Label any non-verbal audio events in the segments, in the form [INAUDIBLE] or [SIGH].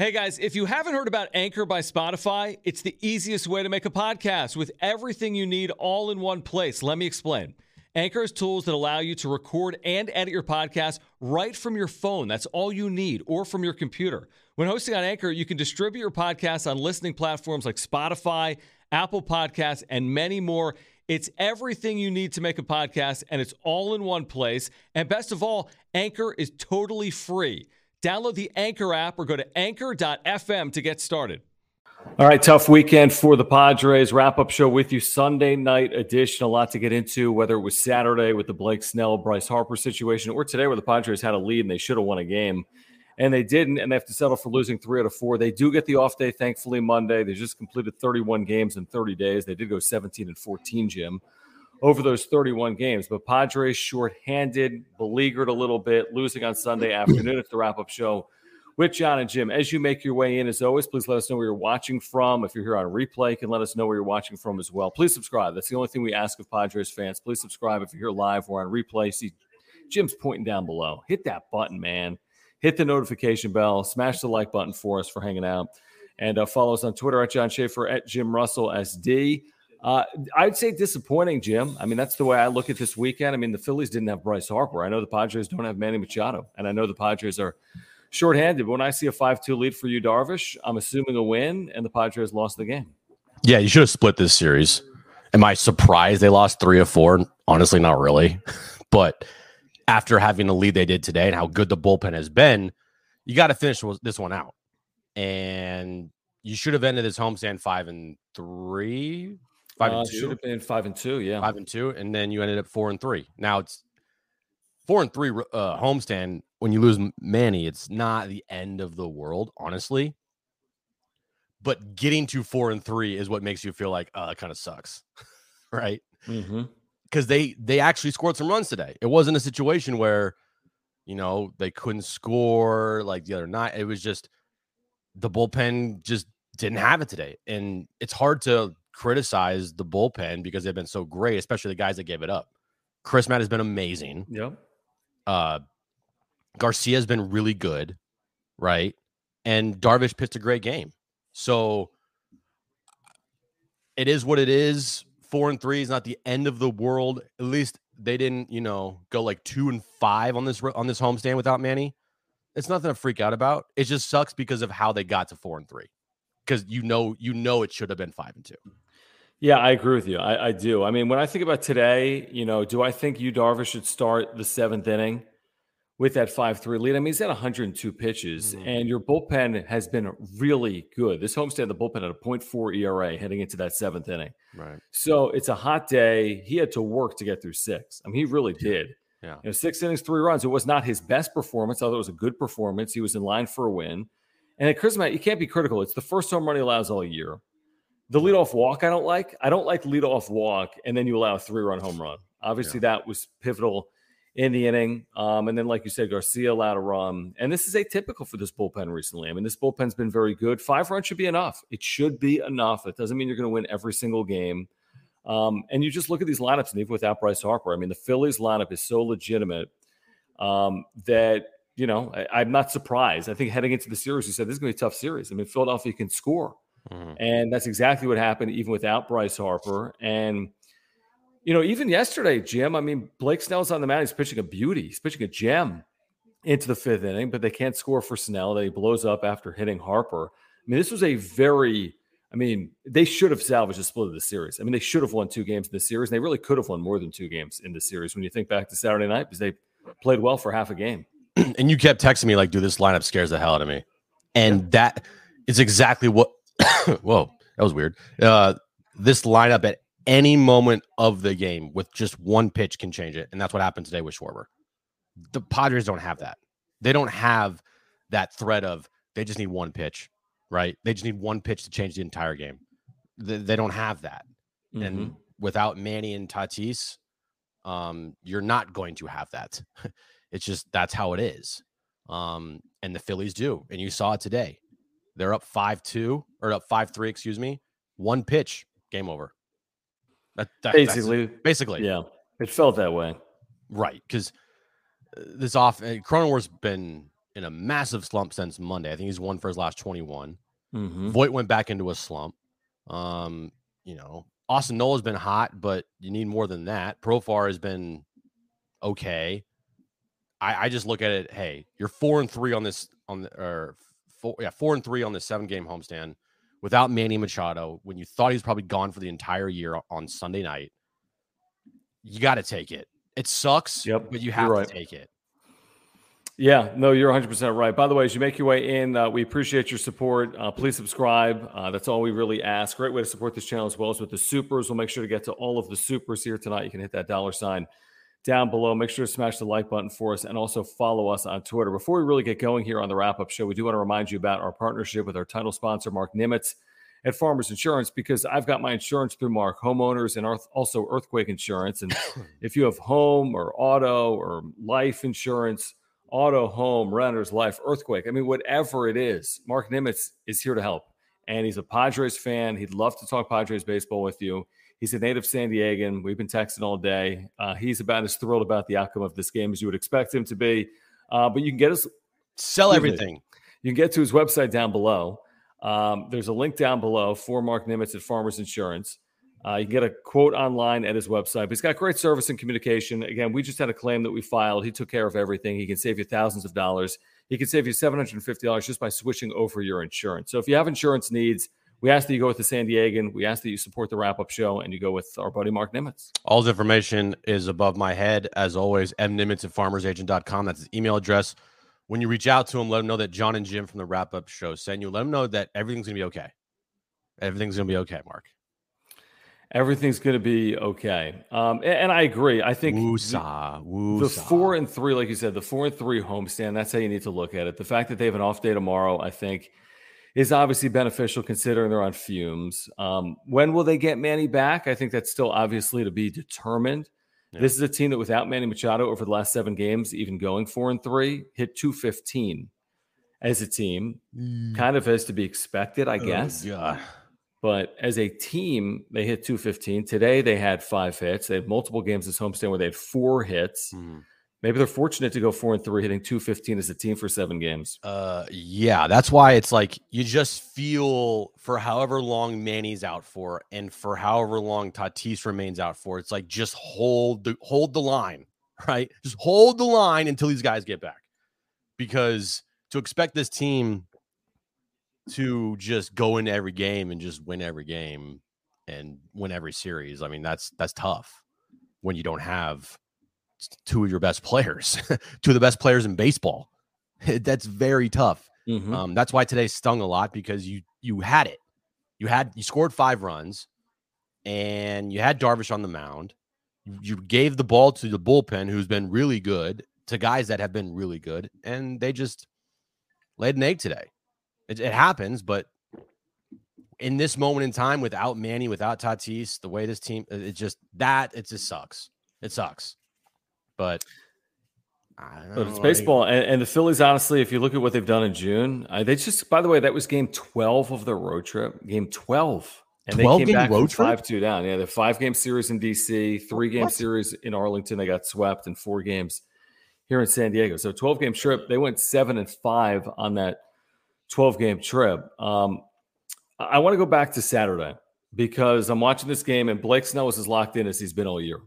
Hey guys, if you haven't heard about Anchor by Spotify, it's the easiest way to make a podcast with everything you need all in one place. Let me explain. Anchor has tools that allow you to record and edit your podcast right from your phone. That's all you need, or from your computer. When hosting on Anchor, you can distribute your podcast on listening platforms like Spotify, Apple Podcasts, and many more. It's everything you need to make a podcast, and it's all in one place. And best of all, Anchor is totally free. Download the Anchor app or go to anchor.fm to get started. All right, tough weekend for the Padres. Wrap up show with you Sunday night edition. A lot to get into, whether it was Saturday with the Blake Snell, Bryce Harper situation, or today where the Padres had a lead and they should have won a game. And they didn't, and they have to settle for losing three out of four. They do get the off day, thankfully, Monday. They just completed 31 games in 30 days. They did go 17 and 14, Jim over those 31 games. But Padres shorthanded, beleaguered a little bit, losing on Sunday afternoon at the wrap up show with John and Jim. As you make your way in, as always, please let us know where you're watching from. If you're here on replay, you can let us know where you're watching from as well. Please subscribe. That's the only thing we ask of Padres fans. Please subscribe if you're here live or on replay. See, Jim's pointing down below. Hit that button, man. Hit the notification bell. Smash the like button for us for hanging out. And uh, follow us on Twitter at John Schaefer, at Jim Russell SD. Uh, I'd say disappointing, Jim. I mean, that's the way I look at this weekend. I mean, the Phillies didn't have Bryce Harper. I know the Padres don't have Manny Machado, and I know the Padres are shorthanded. But when I see a 5 2 lead for you, Darvish, I'm assuming a win, and the Padres lost the game. Yeah, you should have split this series. Am I surprised they lost three of four? Honestly, not really. [LAUGHS] but after having the lead they did today and how good the bullpen has been, you got to finish this one out. And you should have ended this homestand five and three, Five uh, and two. Should have been five and two. Yeah, five and two, and then you ended up four and three. Now it's four and three uh, homestand. When you lose Manny, it's not the end of the world, honestly. But getting to four and three is what makes you feel like, uh, it kind of sucks, [LAUGHS] right? Because mm-hmm. they they actually scored some runs today. It wasn't a situation where, you know, they couldn't score like the other night. It was just the bullpen just didn't have it today, and it's hard to criticize the bullpen because they've been so great, especially the guys that gave it up. Crismatt has been amazing. Yep. Uh, Garcia has been really good, right? And Darvish pitched a great game. So it is what it is. Four and three is not the end of the world. At least they didn't, you know, go like two and five on this on this homestand without Manny. It's nothing to freak out about. It just sucks because of how they got to four and three because you know you know it should have been five and two. Yeah, I agree with you. I, I, do. I mean, when I think about today, you know, do I think Yu Darvish should start the seventh inning with that five three lead? I mean, he's at 102 pitches, mm-hmm. and your bullpen has been really good. This homestand, the bullpen at a 0.4 ERA heading into that seventh inning. Right. So it's a hot day. He had to work to get through six. I mean, he really did. Yeah. You know, six innings, three runs. It was not his best performance, although it was a good performance. He was in line for a win. And at Chris you can't be critical. It's the first home run he allows all year. The leadoff walk, I don't like. I don't like leadoff walk, and then you allow a three run home run. Obviously, yeah. that was pivotal in the inning. Um, and then, like you said, Garcia allowed a run. And this is atypical for this bullpen recently. I mean, this bullpen's been very good. Five runs should be enough. It should be enough. It doesn't mean you're going to win every single game. Um, and you just look at these lineups, and even without Bryce Harper, I mean, the Phillies lineup is so legitimate um, that you know, I, am not surprised. I think heading into the series, you said this is going to be a tough series. I mean, Philadelphia can score, mm-hmm. and that's exactly what happened, even without Bryce Harper. And you know, even yesterday, Jim. I mean, Blake Snell's on the mound. He's pitching a beauty. He's pitching a gem. into the fifth inning, but they can't score for Snell. They blows up after hitting Harper. I mean, this was a very, I mean, they should have salvaged a split of the series. I mean, they should have won two games in the series, and they really could have won more than two games in the series when you think back to Saturday night because they played well for half a game. [CLEARS THROAT] and you kept texting me like, "Dude, this lineup scares the hell out of me," and yeah. that is exactly what. [COUGHS] whoa, that was weird. Uh, this lineup at any moment of the game with just one pitch can change it, and that's what happened today with Schwarber. The Padres don't have that. They don't have that threat of they just need one pitch, right? They just need one pitch to change the entire game. They, they don't have that, mm-hmm. and without Manny and Tatis, um, you're not going to have that. [LAUGHS] It's just that's how it is. Um, and the Phillies do. And you saw it today. They're up 5 2 or up 5 3, excuse me. One pitch, game over. That, that, basically, basically. Yeah. It felt that way. Right. Because uh, this off, uh, Cronenworth's been in a massive slump since Monday. I think he's won for his last 21. Mm-hmm. Voit went back into a slump. Um, you know, Austin Nola's been hot, but you need more than that. Profar has been okay. I, I just look at it. Hey, you're four and three on this on the or four yeah four and three on this seven game homestand without Manny Machado when you thought he was probably gone for the entire year on Sunday night. You got to take it. It sucks, yep, but you have right. to take it. Yeah, no, you're 100% right. By the way, as you make your way in, uh, we appreciate your support. Uh, please subscribe. Uh, that's all we really ask. Great way to support this channel as well as with the supers. We'll make sure to get to all of the supers here tonight. You can hit that dollar sign down below. Make sure to smash the like button for us and also follow us on Twitter. Before we really get going here on the wrap up show, we do want to remind you about our partnership with our title sponsor, Mark Nimitz at Farmers Insurance, because I've got my insurance through Mark, homeowners and also earthquake insurance. And [CLEARS THROAT] if you have home or auto or life insurance, auto, home, renters, life, earthquake, I mean, whatever it is, Mark Nimitz is here to help. And he's a Padres fan. He'd love to talk Padres baseball with you. He's a native San Diegan. We've been texting all day. Uh, he's about as thrilled about the outcome of this game as you would expect him to be. Uh, but you can get us sell everything. You can get to his website down below. Um, there's a link down below for Mark Nimitz at Farmers Insurance. Uh, you can get a quote online at his website. But he's got great service and communication. Again, we just had a claim that we filed. He took care of everything. He can save you thousands of dollars. He can save you $750 just by switching over your insurance. So if you have insurance needs, we ask that you go with the San Diegan. We ask that you support the wrap up show and you go with our buddy Mark Nimitz. All the information is above my head. As always, mnimitz at farmersagent.com. That's his email address. When you reach out to him, let him know that John and Jim from the wrap up show send you. Let him know that everything's going to be okay. Everything's going to be okay, Mark. Everything's going to be okay. Um, and, and, I agree. I think Woo-saw, the four and three, like you said, the four and three homestand, that's how you need to look at it. The fact that they have an off day tomorrow, I think – is obviously beneficial considering they're on fumes. Um, when will they get Manny back? I think that's still obviously to be determined. Yeah. This is a team that without Manny Machado over the last seven games, even going four and three, hit 215 as a team. Mm. Kind of as to be expected, I oh, guess. Yeah. But as a team, they hit 215. Today they had five hits. They had multiple games this homestand where they had four hits. Mm. Maybe they're fortunate to go four and three, hitting 215 as a team for seven games. Uh, yeah, that's why it's like you just feel for however long Manny's out for, and for however long Tatis remains out for, it's like just hold the hold the line, [LAUGHS] right? Just hold the line until these guys get back, because to expect this team to just go into every game and just win every game and win every series, I mean that's that's tough when you don't have two of your best players, [LAUGHS] two of the best players in baseball. [LAUGHS] That's very tough. Mm-hmm. Um, that's why today stung a lot because you you had it. You had you scored five runs, and you had Darvish on the mound. You, gave the ball to the bullpen, who's been really good, to guys that have been really good, and they just laid an egg today. It, it happens, but in this moment in time, without Manny, without Tatis, the way this team, it just that it just sucks. It sucks but but it's baseball, and, and, the Phillies. Honestly, if you look at what they've done in June, uh, they just. By the way, that was Game twelve of the road trip. Game twelve, and 12 they came back road five two down. Yeah, the five game series in DC, three game what? series in Arlington. They got swept, and four games here in San Diego. So twelve game trip. They went seven and five on that twelve game trip. Um, I want to go back to Saturday because I'm watching this game, and Blake Snell was as locked in as he's been all year.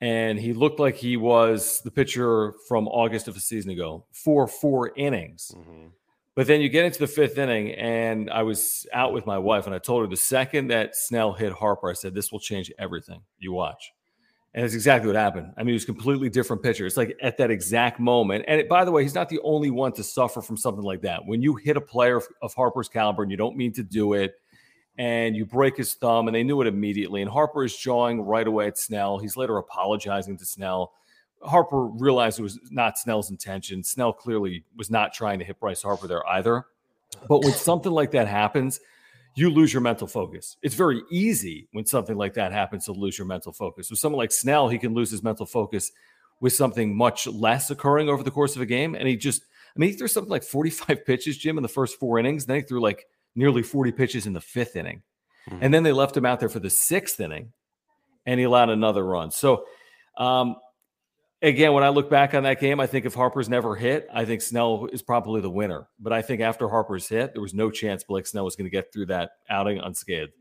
And he looked like he was the pitcher from August of a season ago for four innings. Mm-hmm. But then you get into the fifth inning, and I was out with my wife, and I told her the second that Snell hit Harper, I said, This will change everything. You watch. And it's exactly what happened. I mean, he was completely different pitcher. It's like at that exact moment. And it, by the way, he's not the only one to suffer from something like that. When you hit a player of Harper's caliber and you don't mean to do it, and you break his thumb, and they knew it immediately. And Harper is jawing right away at Snell. He's later apologizing to Snell. Harper realized it was not Snell's intention. Snell clearly was not trying to hit Bryce Harper there either. But when something like that happens, you lose your mental focus. It's very easy when something like that happens to lose your mental focus. With someone like Snell, he can lose his mental focus with something much less occurring over the course of a game. And he just, I mean, he threw something like 45 [LAUGHS] pitches, Jim, in the first four innings. Then he threw like nearly 40 pitches in the fifth inning. Mm-hmm. And then they left him out there for the sixth inning and he allowed another run. So, um, again, when I look back on that game, I think if Harper's never hit, I think Snell is probably the winner. But I think after Harper's hit, there was no chance Blake Snell was going to get through that outing unscathed.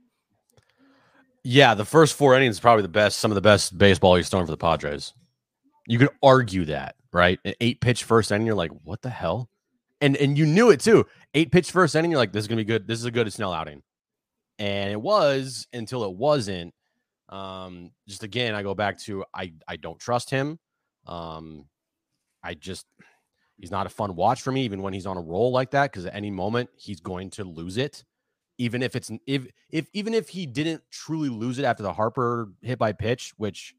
Yeah, the first four innings is probably the best, some of the best baseball he's thrown for the Padres. You could argue that, right? An eight pitch first inning, you're like, what the hell? And and you knew it too. Eight pitch first inning, you're like, this is gonna be good. This is a good Snell outing. And it was until it wasn't. Um, just again, I go back to I I don't trust him. Um, I just he's not a fun watch for me, even when he's on a roll like that, because at any moment he's going to lose it. Even if it's if if even if he didn't truly lose it after the Harper hit by pitch, which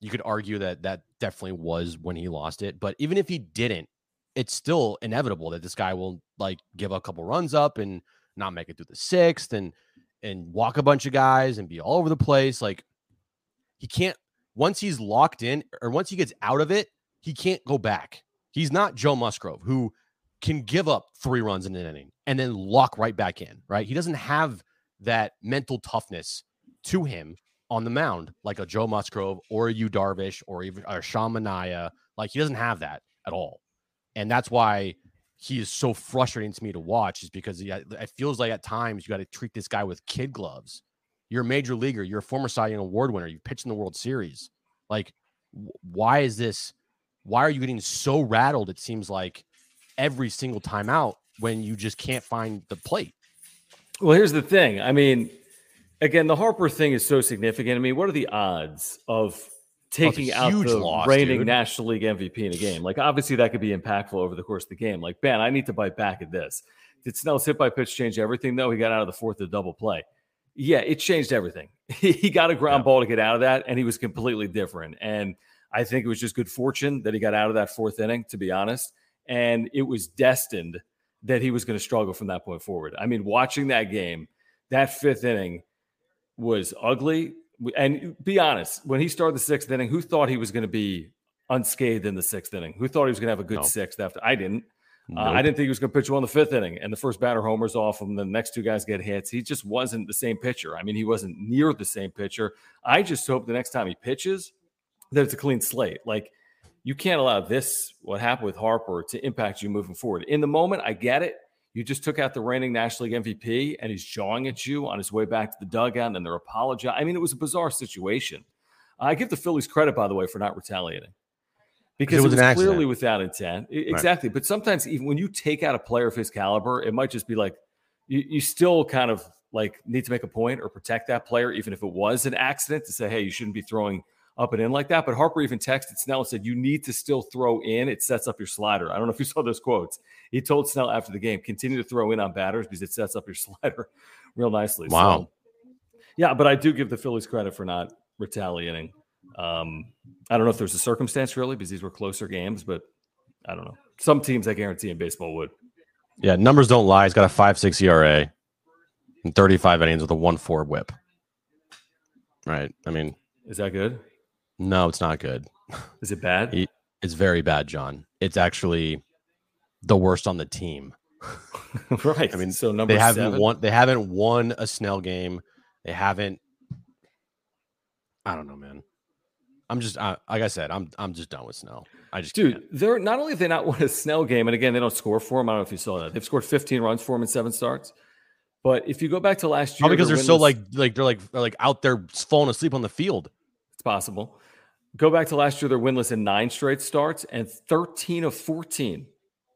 you could argue that that definitely was when he lost it, but even if he didn't, it's still inevitable that this guy will like give a couple runs up and not make it through the sixth and and walk a bunch of guys and be all over the place. Like he can't once he's locked in or once he gets out of it, he can't go back. He's not Joe Musgrove who can give up three runs in an inning and then lock right back in, right? He doesn't have that mental toughness to him on the mound like a Joe Musgrove or a Yu Darvish or even a Sean Manaea. Like he doesn't have that at all. And that's why he is so frustrating to me to watch is because he, it feels like at times you got to treat this guy with kid gloves you're a major leaguer. You're a former Cy Young Award winner. You pitched in the World Series. Like, why is this? Why are you getting so rattled? It seems like every single time out when you just can't find the plate. Well, here's the thing. I mean, again, the Harper thing is so significant. I mean, what are the odds of taking out the loss, reigning dude. National League MVP in a game? Like, obviously, that could be impactful over the course of the game. Like, Ben, I need to bite back at this. Did Snell's hit by pitch change everything? though? he got out of the fourth of double play. Yeah, it changed everything. [LAUGHS] he got a ground yeah. ball to get out of that, and he was completely different. And I think it was just good fortune that he got out of that fourth inning, to be honest. And it was destined that he was going to struggle from that point forward. I mean, watching that game, that fifth inning was ugly. And be honest, when he started the sixth inning, who thought he was going to be unscathed in the sixth inning? Who thought he was going to have a good no. sixth after? I didn't. Nope. Uh, I didn't think he was going to pitch well in the fifth inning, and the first batter homers off him. The next two guys get hits. He just wasn't the same pitcher. I mean, he wasn't near the same pitcher. I just hope the next time he pitches that it's a clean slate. Like you can't allow this, what happened with Harper, to impact you moving forward. In the moment, I get it. You just took out the reigning National League MVP, and he's jawing at you on his way back to the dugout, and they're apologizing. I mean, it was a bizarre situation. I give the Phillies credit, by the way, for not retaliating because it was, it was clearly without intent. Exactly. Right. But sometimes even when you take out a player of his caliber, it might just be like you, you still kind of like need to make a point or protect that player, even if it was an accident to say, hey, you shouldn't be throwing up and in like that. But Harper even texted Snell and said, you need to still throw in. It sets up your slider. I don't know if you saw those quotes. He told Snell after the game, continue to throw in on batters because it sets up your [LAUGHS] slider real nicely. Wow. So, yeah, but I do give the Phillies credit for not retaliating. Um, I don't know if there's a circumstance really because these were closer games, but I don't know. Some teams I guarantee in baseball would. Yeah, numbers don't lie. He's got a five six ERA and 35 innings with a one four whip. Right. I mean, is that good? No, it's not good. [LAUGHS] Is it bad? He, it's very bad, John. It's actually the worst on the team. [LAUGHS] right. I mean, so number they haven't seven? won. They haven't won a Snell game. They haven't. I don't know, man. I'm just uh, like I said, I'm I'm just done with Snell. I just dude, can't. they're not only have they not [LAUGHS] won a Snell game, and again they don't score for him. I don't know if you saw that. They've scored 15 runs for him in seven starts. But if you go back to last year, Probably because they're so like like they're like they're like out there falling asleep on the field. It's possible. Go back to last year, they're winless in nine straight starts and 13 of 14.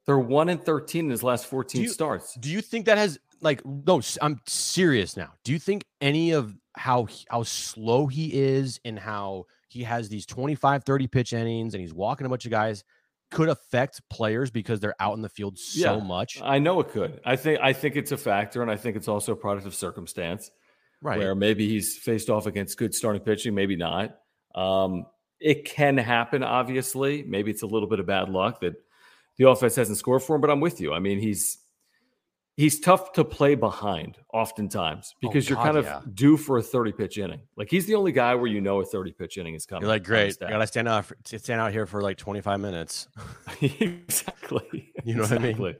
They're one and 13 in his last 14 you, starts. Do you think that has like no? I'm serious now. Do you think any of how how slow he is and how he has these 25, 30 pitch innings and he's walking a bunch of guys could affect players because they're out in the field so Yeah, much? I know it could. I think I think it's a factor, and I think it's also a product of circumstance. Right. where maybe he's faced off against good starting pitching, maybe not. Um, it can happen, obviously. Maybe it's a little bit of bad luck that the offense hasn't scored for him, but I'm with you. I mean, he's he's tough to play behind oftentimes oh, because you're God, kind of yeah. due for a 30 pitch inning. Like he's the only guy where you know a 30 pitch inning is coming. You're like, great. I gotta stand out for, stand out here for like 25 minutes. [LAUGHS] exactly. [LAUGHS] You know what I mean?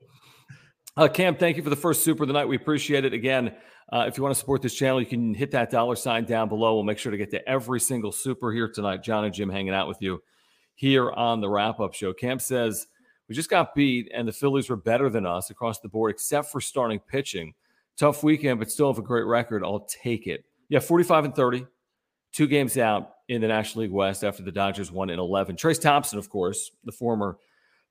Uh, Cam, thank you for the first super of the night. We appreciate it. Again, uh, if you want to support this channel, you can hit that dollar sign down below. We'll make sure to get to every single super here tonight. John and Jim hanging out with you here on the wrap up show. Cam says, We just got beat, and the Phillies were better than us across the board, except for starting pitching. Tough weekend, but still have a great record. I'll take it. Yeah, 45 and 30, two games out in the National League West after the Dodgers won in 11. Trayce Thompson, of course, the former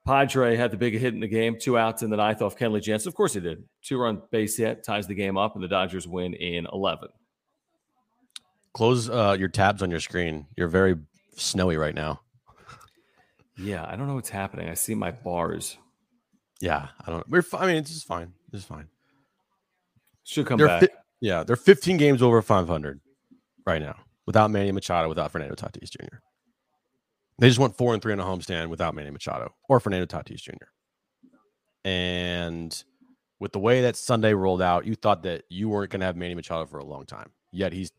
Padre, had the big hit in the game, two outs in the ninth off Kenley Jansen. Of course he did. Two run base hit, ties the game up, and the Dodgers win in 11. Close uh, your tabs on your screen. You're very snowy right now. Yeah, I don't know what's happening. I see my bars. Yeah, I don't. We're. I mean, it's just fine. It's fine. Should come They're back. fi- yeah, they're 15 games over 500 right now without Manny Machado, without Fernando Tatis Jr. They just went four and three on a homestand without Manny Machado or Fernando Tatis Jr. And with the way that Sunday rolled out, you thought that you weren't going to have Manny Machado for a long time. Yet he's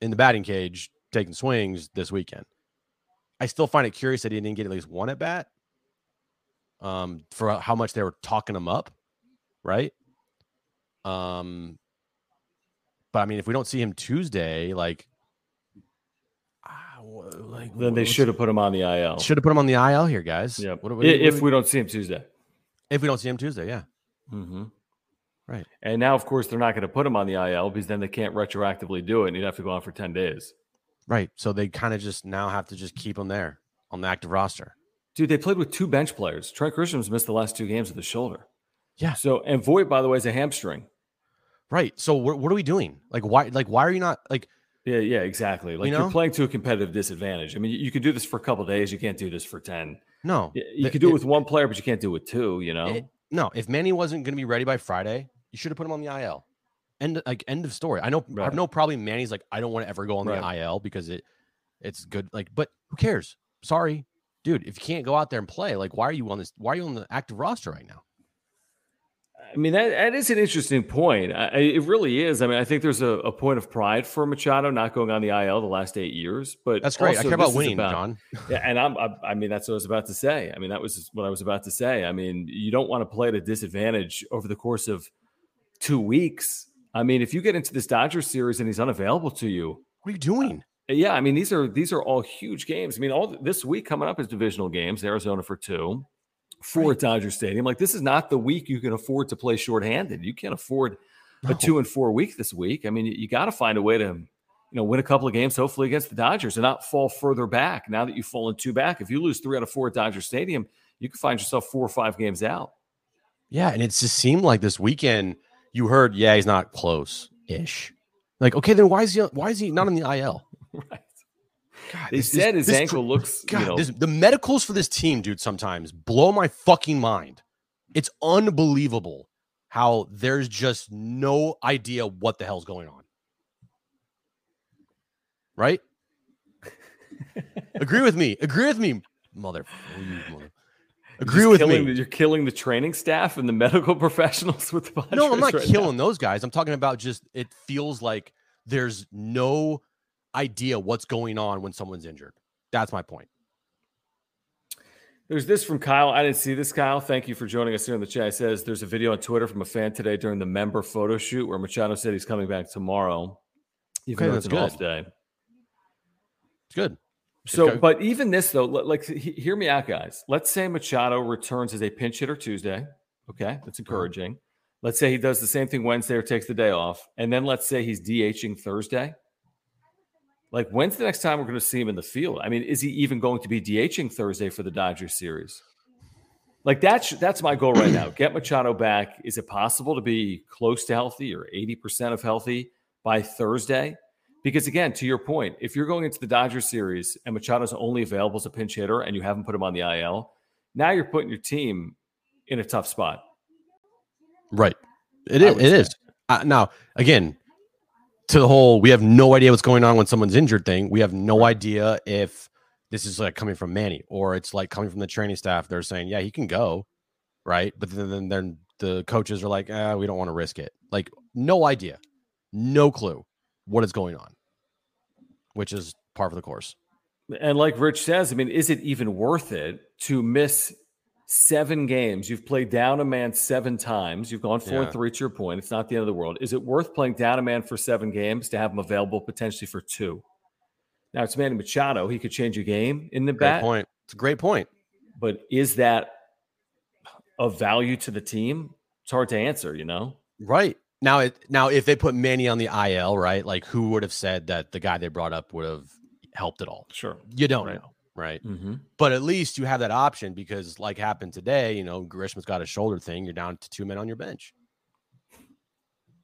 in the batting cage taking swings this weekend. I still find it curious that he didn't get at least one at bat. Um, for how much they were talking him up, right? Um, but I mean, if we don't see him Tuesday, like, like then they should have put him on the IL. should have put him on the IL here, guys. Yeah. What, I- what, if what- we don't see him Tuesday. if we don't see him Tuesday, yeah, Mm-hmm. right. And now, of course, they're not going to put him on the IL because then they can't retroactively do it, and he'd have to go on for 10 days. Right. So they kind of just now have to just keep him there on the active roster. Dude, they played with two bench players. Trent Grisham's missed the last two games with the shoulder. Yeah. So, and Voit, by the way, is a hamstring. Right. So what, what are we doing? Like why like why are you not like Yeah, yeah, exactly. Like you know? are playing to a competitive disadvantage. I mean, you, you could do this for a couple days. You can't do this for 10. no. You The- could do it it- with one player, but you can't do it with two, you know? it- no, if Manny wasn't going to be ready by Friday, you should have put him on the IL. End like end of story. I know I Right. have no problem Manny's like I don't want to ever go on Right. the IL because it it's good like but who cares? Sorry. Dude, if you can't go out there and play, like why are you on this why are you on the active roster right now? I mean, that, that is an interesting point. I, it really is. I mean, I think there's a, a point of pride for Machado not going on the IL the last eight years. But That's great. I care about winning, about- John. [LAUGHS] Yeah, and I'm, I, I mean, that's what I was about to say. I mean, that was what I was about to say. I mean, you don't want to play at a disadvantage over the course of two weeks. I mean, if you get into this Dodgers series and he's unavailable to you, What are you doing? Uh, yeah, I mean, these are these are all huge games. I mean, all this week coming up is divisional games. Arizona for two, for Dodger Stadium. Like this is not the week you can afford to play shorthanded. You can't afford a No. two and four week this week. I mean, you, you got to find a way to, you know, win a couple of games, hopefully against the Dodgers, and not fall further back. Now that you've fallen two back, if you lose three out of four at Dodger Stadium, you can find yourself four or five games out. Yeah, and it just seemed like this weekend you heard, yeah, he's not close ish. Like, okay, then why is he why is he not on the IL? [LAUGHS] Right. God, They this- said his this ankle looks, God, you know, this, the medicals for this team, dude, sometimes blow my fucking mind. It's unbelievable how there's just no idea what the hell's going on. Right? Agree with me. Agree with me, mother. mother- Agree with killing me. You're killing the training staff and the medical [LAUGHS] professionals with the No, I'm not right now. killing those guys. I'm talking about just it feels like there's no idea what's going on when someone's injured. That's my point. There's this from Kyle. I didn't see this, Kyle. Thank you for joining us here in the chat. It says there's a video on Twitter from a fan today during the member photo shoot where Machado said he's coming back tomorrow, even Okay, that's off good. day. It's good. So, but even this though, like, hear me out, guys. Let's say Machado returns as a pinch hitter Tuesday. Okay, that's uh-huh. encouraging. Let's say he does the same thing Wednesday or takes the day off, and then let's say he's DHing Thursday. Like, when's the next time we're going to see him in the field? I mean, is he even going to be DHing Thursday for the Dodgers series? Like that's that's my goal right now. [CLEARS THROAT] Get Machado back. Is it possible to be close to healthy or 80% of healthy by Thursday? Because again, to your point, if you're going into the Dodgers series and Machado's only available as a pinch hitter and you haven't put him on the IL, now you're putting your team in a tough spot. Right. It is. It say. is. Uh, now, again, to the whole, we have no idea what's going on when someone's injured thing. We have no idea if this is like coming from Manny or it's like coming from the training staff. They're saying, yeah, he can go, right? But then, then the coaches are like, eh, we don't want to risk it. Like, no idea, no clue what is going on, which is part of the course. And like Rich says, I mean, is it even worth it to miss seven games? You've played down a man seven times. You've gone four yeah. and three to your point. It's not the end of the world. Is it worth playing down a man for seven games to have him available potentially for two? Now it's Manny Machado. He could change a game in the great bat. Point. It's a great point. But is that of value to the team? It's hard to answer. You know, right now. It now if they put Manny on the IL, right? Like who would have said that the guy they brought up would have helped at all? Sure, you don't right. know, right? Mm-hmm. But at least you have that option because, like happened today, you know, Grisham's got a shoulder thing. You're down to two men on your bench.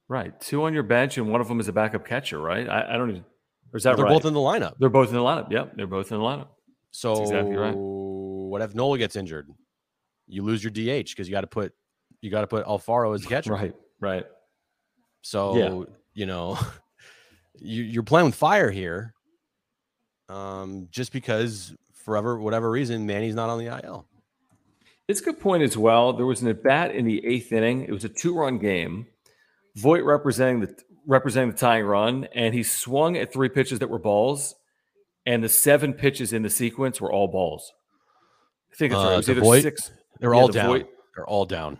Right, two on your bench, and one of them is a backup catcher. Right? I, I don't even. Or is that they're right? both in the lineup. They're both in the lineup. Yep, they're both in the lineup. So That's exactly right. What if Nola gets injured? You lose your DH because you got to put you got to put Alfaro as catcher. right, right. So yeah. you know, [LAUGHS] you, you're playing with fire here. Um, just because forever, whatever reason, Manny's not on the IL. It's a good point as well. There was an at bat in the eighth inning. It was a two run game. Voit representing the representing the tying run, and he swung at three pitches that were balls, and the seven pitches in the sequence were all balls. I think it's uh, right. It was either six. They're yeah, all down. They're all down.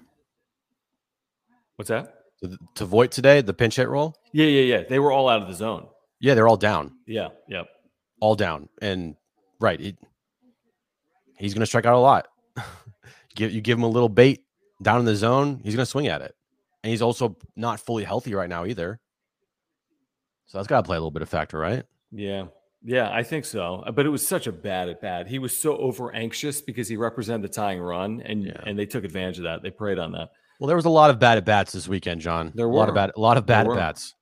What's that? To, to Voit today, the pinch hit roll. Yeah, yeah, yeah. They were all out of the zone. Yeah, they're all down. Yeah, yep. All down, and right, he, he's going to strike out a lot. [LAUGHS] give you give him a little bait down in the zone, he's going to swing at it, and he's also not fully healthy right now either. So that's got to play a little bit of factor, right? Yeah. Yeah, I think so. Uh, but it was such a bad at bat. He was so over anxious because he represented the tying run, and yeah. and they took advantage of that. They preyed on that. Well, there was a lot of bad at bats this weekend, John. There were a lot of bad, a lot of bad at bats.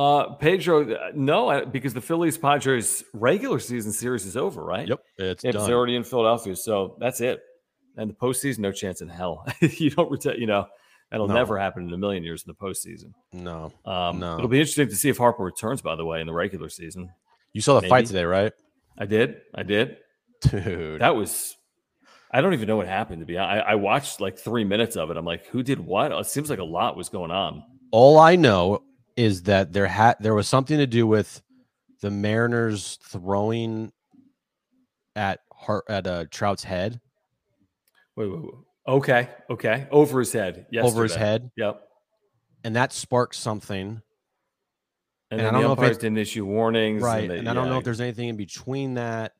Uh, Pedro, uh, no, because the Phillies Padres regular season series is over, right? Yep, it's, it's done. already in Philadelphia, so that's it. And the postseason, no chance in hell. [LAUGHS] you don't, reta- you know, That'll no. never happen in a million years in the postseason. No. Um, no. It'll be interesting to see if Harper returns, by the way, in the regular season. You saw the Maybe. fight today, right? I did. I did. Dude. That was, I don't even know what happened to be. I, I watched like three minutes of it. I'm like, who did what? It seems like a lot was going on. All I know is that there had there was something to do with the Mariners throwing at heart at uh, Trout's head. Wait, wait, wait. Okay. Okay. Over his head. Yes. Over his head. Yep. And that sparked something. And, and I don't know if it didn't issue warnings. Right. And, they, and I don't know if there's anything in between that.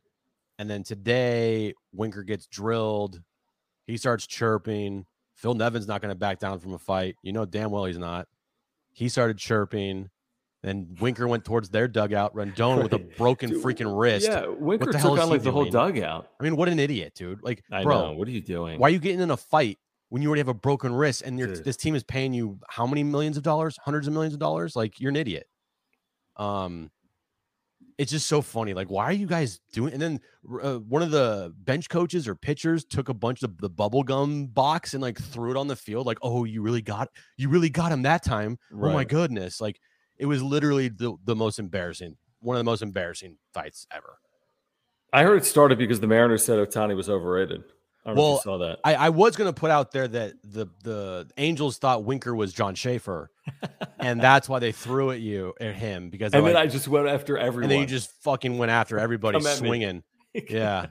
And then today, Winker gets drilled. He starts chirping. Phil Nevin's not going to back down from a fight. You know damn well he's not. He started chirping. Then Winker went towards their dugout. Rendon [LAUGHS] with a broken dude, freaking wrist. Yeah, Winker took on like the whole dugout. I mean, what an idiot, dude! Like, I bro, know. What are you doing? Why are you getting in a fight when you already have a broken wrist and this team is paying you how many millions of dollars, hundreds of millions of dollars? Like, you're an idiot. Um, it's just so funny. Like, why are you guys doing? And then uh, one of the bench coaches or pitchers took a bunch of the bubble gum box and like threw it on the field. Like, oh, you really got, you really got him that time. Right. Oh my goodness! Like it was literally the, the most embarrassing, one of the most embarrassing fights ever. I heard it started because the Mariners said Ohtani was overrated. I well, saw that. I, I was going to put out there that the the Angels thought Winker was John Schaefer, and [LAUGHS] that's why they threw at you at him because. And then like, I just went after everyone. And then you just fucking went after [LAUGHS] everybody swinging. [LAUGHS] yeah,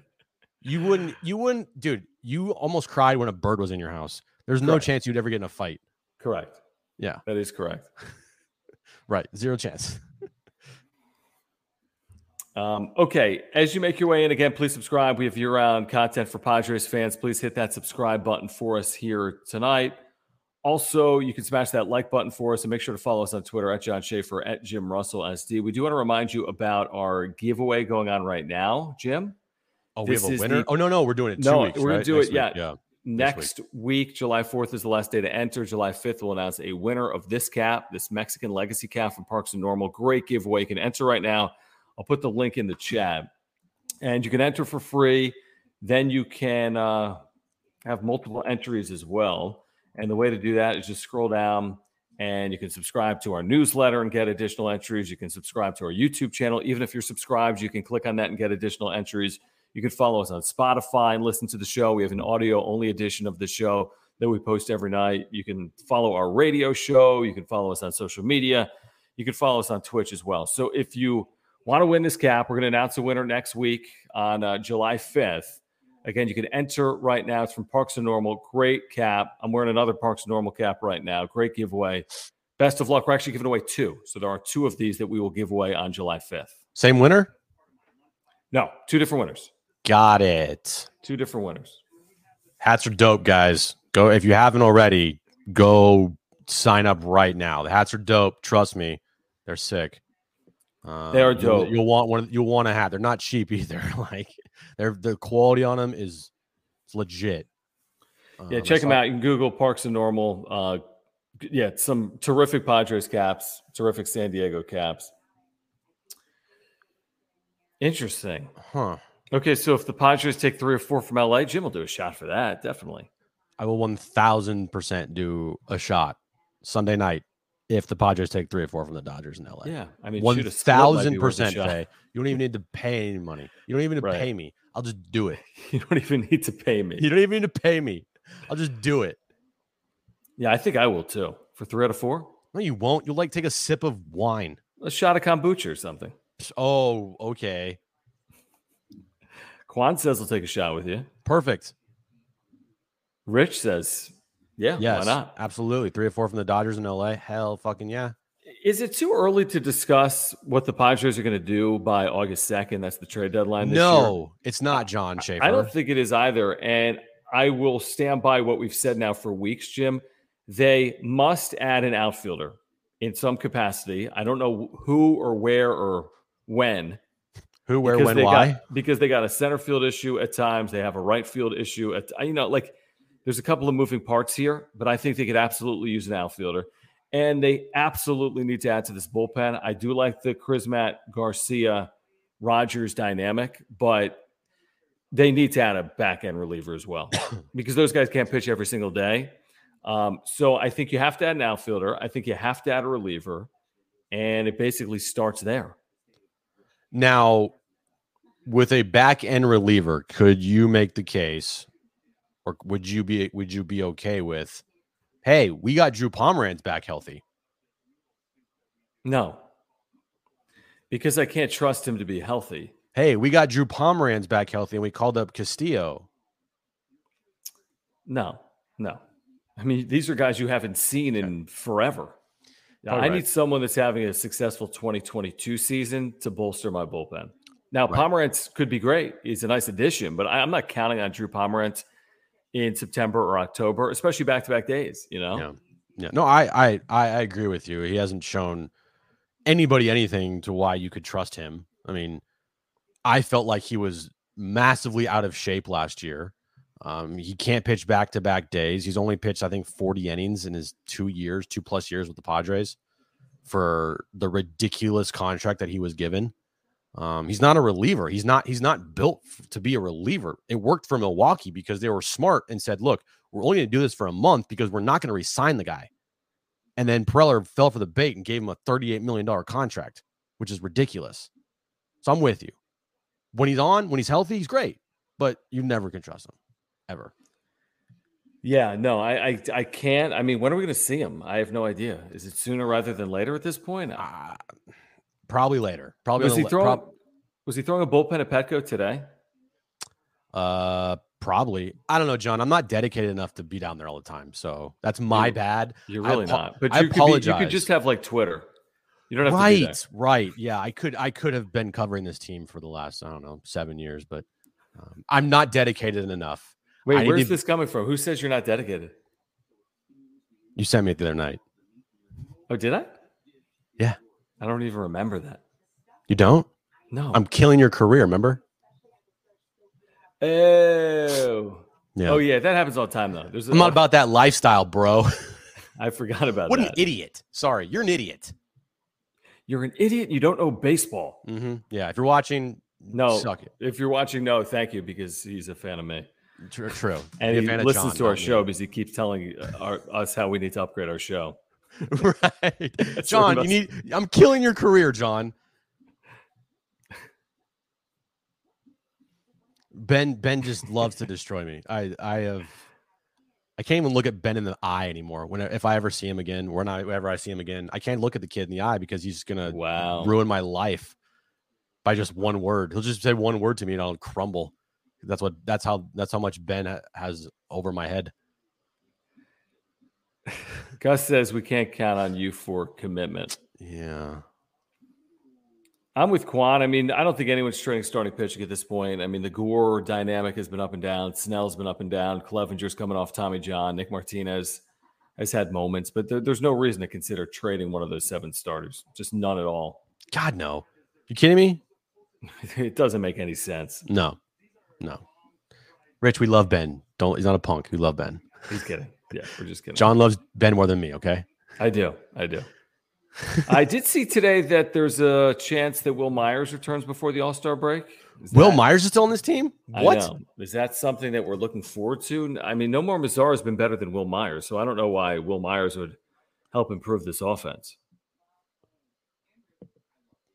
you wouldn't. You wouldn't, dude. You almost cried when a bird was in your house. There's correct. no chance you'd ever get in a fight. Correct. Yeah, that is correct. Right. Zero chance. Um, okay. As you make your way in, again, please subscribe. We have year round content for Padres fans. Please hit that subscribe button for us here tonight. also, you can smash that like button for us and make sure to follow us on Twitter at John Schaefer at Jim Russell SD. We do want to remind you about our giveaway going on right now, Jim. Oh, we have a winner. The, oh no, no, we're doing it. no, weeks, we're gonna do Next it. Yeah, week. yeah. Next week. week, July 4th is the last day to enter. July 5th, we'll announce a winner of this cap, this Mexican Legacy cap from Parks and Normal. Great giveaway. You can enter right now. I'll put the link in the chat. And you can enter for free. Then you can uh, have multiple entries as well. And the way to do that is just scroll down and you can subscribe to our newsletter and get additional entries. You can subscribe to our YouTube channel. Even if you're subscribed, you can click on that and get additional entries. You can follow us on Spotify and listen to the show. We have an audio only edition of the show that we post every night. You can follow our radio show. You can follow us on social media. You can follow us on Twitch as well. So if you want to win this cap, we're going to announce a winner next week on uh, July 5th. Again, you can enter right now. It's from Parks and Normal. Great cap. I'm wearing another Parks and Normal cap right now. Great giveaway. Best of luck. We're actually giving away two. So there are two of these that we will give away on July 5th. Same winner? No, two different winners. Got it. Two different winners. Hats are dope, guys. Go if you haven't already, go sign up right now. The hats are dope. Trust me, they're sick. Um, they are dope. You'll, you'll want one. You'll want a hat. They're not cheap [LAUGHS] either. like they're the quality on them is it's legit. Yeah, um, check them out. You can Google Parks and Normal. Uh, yeah, some terrific Padres caps, terrific San Diego caps. Interesting. Huh. Okay, so if the Padres take three or four from LA, Jim will do a shot for that. Definitely. I will 1000% do a shot Sunday night if the Padres take three or four from the Dodgers in LA. Yeah. I mean, 1000% pay. You don't even need to pay any money. You don't even need to right. pay me. I'll just do it. [LAUGHS] you don't even need to pay me. You don't even need to pay me. I'll just do it. Yeah, I think I will too. For three out of four? No, you won't. You'll like take a sip of wine. A shot of kombucha or something. Oh, okay. Quan says he'll take a shot with you. Perfect. Rich says, yeah, yes, why not? Absolutely. Three or four from the Dodgers in LA. Hell fucking yeah. Is it too early to discuss what the Padres are going to do by August 2nd? That's the trade deadline no, year. it's not, John Schaefer. I don't think it is either. And I will stand by what we've said now for weeks, Jim. They must add an outfielder in some capacity. I don't know who or where or when, who, where, when, why? Got, because they got a center field issue at times. They have a right field issue. At you know, like there's a couple of moving parts here, but I think they could absolutely use an outfielder, and they absolutely need to add to this bullpen. I do like the Crismatt Garcia Rogers dynamic, but they need to add a back end reliever as well [COUGHS] because those guys can't pitch every single day. Um, so I think you have to add an outfielder. I think you have to add a reliever, and it basically starts there. Now, with a back end reliever, could you make the case, or would you be would you be okay with? Hey, we got Drew Pomeranz back healthy. No, because I can't trust him to be healthy. Hey, we got Drew Pomeranz back healthy, and we called up Castillo. No, no. I mean, these are guys you haven't seen in forever. I right. need someone that's having a successful 2022 season to bolster my bullpen. Now, right. Pomeranz could be great. He's a nice addition, but I, am not counting on Drew Pomeranz in September or October, especially back to back days. You know. Yeah. Yeah. No, I, I I agree with you. He hasn't shown anybody anything to why you could trust him. I mean, I felt like he was massively out of shape last year. Um, he can't pitch back to back days. He's only pitched, I think, 40 innings in his two years, two plus years with the Padres for the ridiculous contract that he was given. Um, he's not a reliever. He's not. He's not built to be a reliever. It worked for Milwaukee because they were smart and said, "Look, we're only going to do this for a month because we're not going to resign the guy." And then Preller fell for the bait and gave him a thirty-eight million dollar contract, which is ridiculous. So I'm with you. When he's on, when he's healthy, he's great, but you never can trust him ever. Yeah, no, I, I, I can't. I mean, when are we going to see him? I have no idea. Is it sooner rather than later at this point? Probably later. Probably was he throwing? Prob- was he throwing a bullpen at Petco today? Uh, probably. I don't know, John. I'm not dedicated enough to be down there all the time, so that's my you're, bad. You're really not. But I you apologize. Could be, you could just have like Twitter. You don't have right, to right. Yeah, I could. I could have been covering this team for the last I don't know seven years, but um, I'm not dedicated enough. Wait, where's to, this coming from? Who says you're not dedicated? You sent me it the other night. Oh, did I? Yeah. I don't even remember that. You don't? No. I'm killing your career, remember? oh. Yeah. Oh yeah, that happens all the time though. There's I'm not about that lifestyle, bro. [LAUGHS] I forgot about what that. What an idiot. Sorry, you're an idiot. You're an idiot. You don't know baseball. Mm-hmm. Yeah, if you're watching, No. suck it. If you're watching, no, thank you because he's a fan of me True. true. and he listens John, to our not me. show because he keeps telling uh, our, us how we need to upgrade our show. [LAUGHS] right. [LAUGHS] John, you need I'm killing your career, John. Ben Ben just loves to destroy me. I I have I can't even look at Ben in the eye anymore. When if I ever see him again, when I whenever I see him again, I can't look at the kid in the eye because he's just gonna Wow. ruin my life by just one word. He'll just say one word to me and I'll crumble. That's what that's how that's how much Ben ha- has over my head. [LAUGHS] Gus says we can't count on you for commitment. Yeah. I'm with Quan. I mean, I don't think anyone's trading starting pitching at this point. I mean, the Gore dynamic has been up and down. Snell's been up and down. Clevinger's coming off Tommy John. Nick Martinez has had moments, but there, there's no reason to consider trading one of those seven starters. Just none at all. God no. You kidding me? [LAUGHS] It doesn't make any sense. No, no. Rich, we love Ben. Don't. He's not a punk. We love Ben. He's kidding. Yeah, we're just kidding. John loves Ben more than me. Okay. I do. I do. I did see today that there's a chance that Wil Myers returns before the All Star break. Is Wil that- Myers is still on this team. What? Is that something that we're looking forward to? I mean, Nomar Mazara has been better than Wil Myers, so I don't know why Wil Myers would help improve this offense.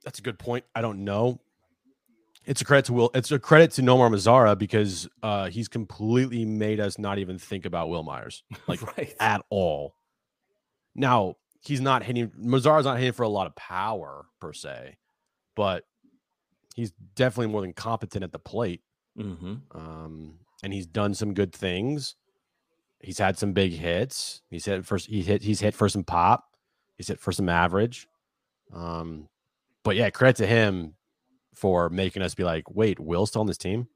That's a good point. I don't know. It's a credit to Wil. It's a credit to Nomar Mazara because uh, he's completely made us not even think about Wil Myers [LAUGHS] like right. at all. Now he's not hitting. Mazara's not hitting for a lot of power per se, but he's definitely more than competent at the plate. hmm um, and he's done some good things. He's had some big hits. He's hit first. He hit. He's hit for some pop. He's hit for some average. Um, but yeah, credit to him for making us be like, wait, Wil's still on this team.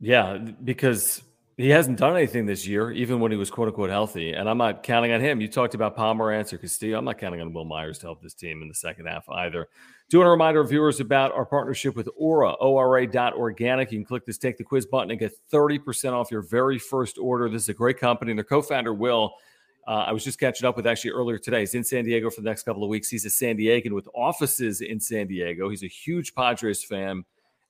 Yeah, because he hasn't done anything this year, even when he was quote unquote healthy. And I'm not counting on him. You talked about Pomeranz or Castillo. I'm not counting on Wil Myers to help this team in the second half either. Do want to remind our viewers about our partnership with Aura, ORA.organic. You can click this Take the Quiz button and get 30% off your very first order. This is a great company. And their co founder, Will, uh, I was just catching up with actually earlier today. He's in San Diego for the next couple of weeks. He's a San Diegan with offices in San Diego. He's a huge Padres fan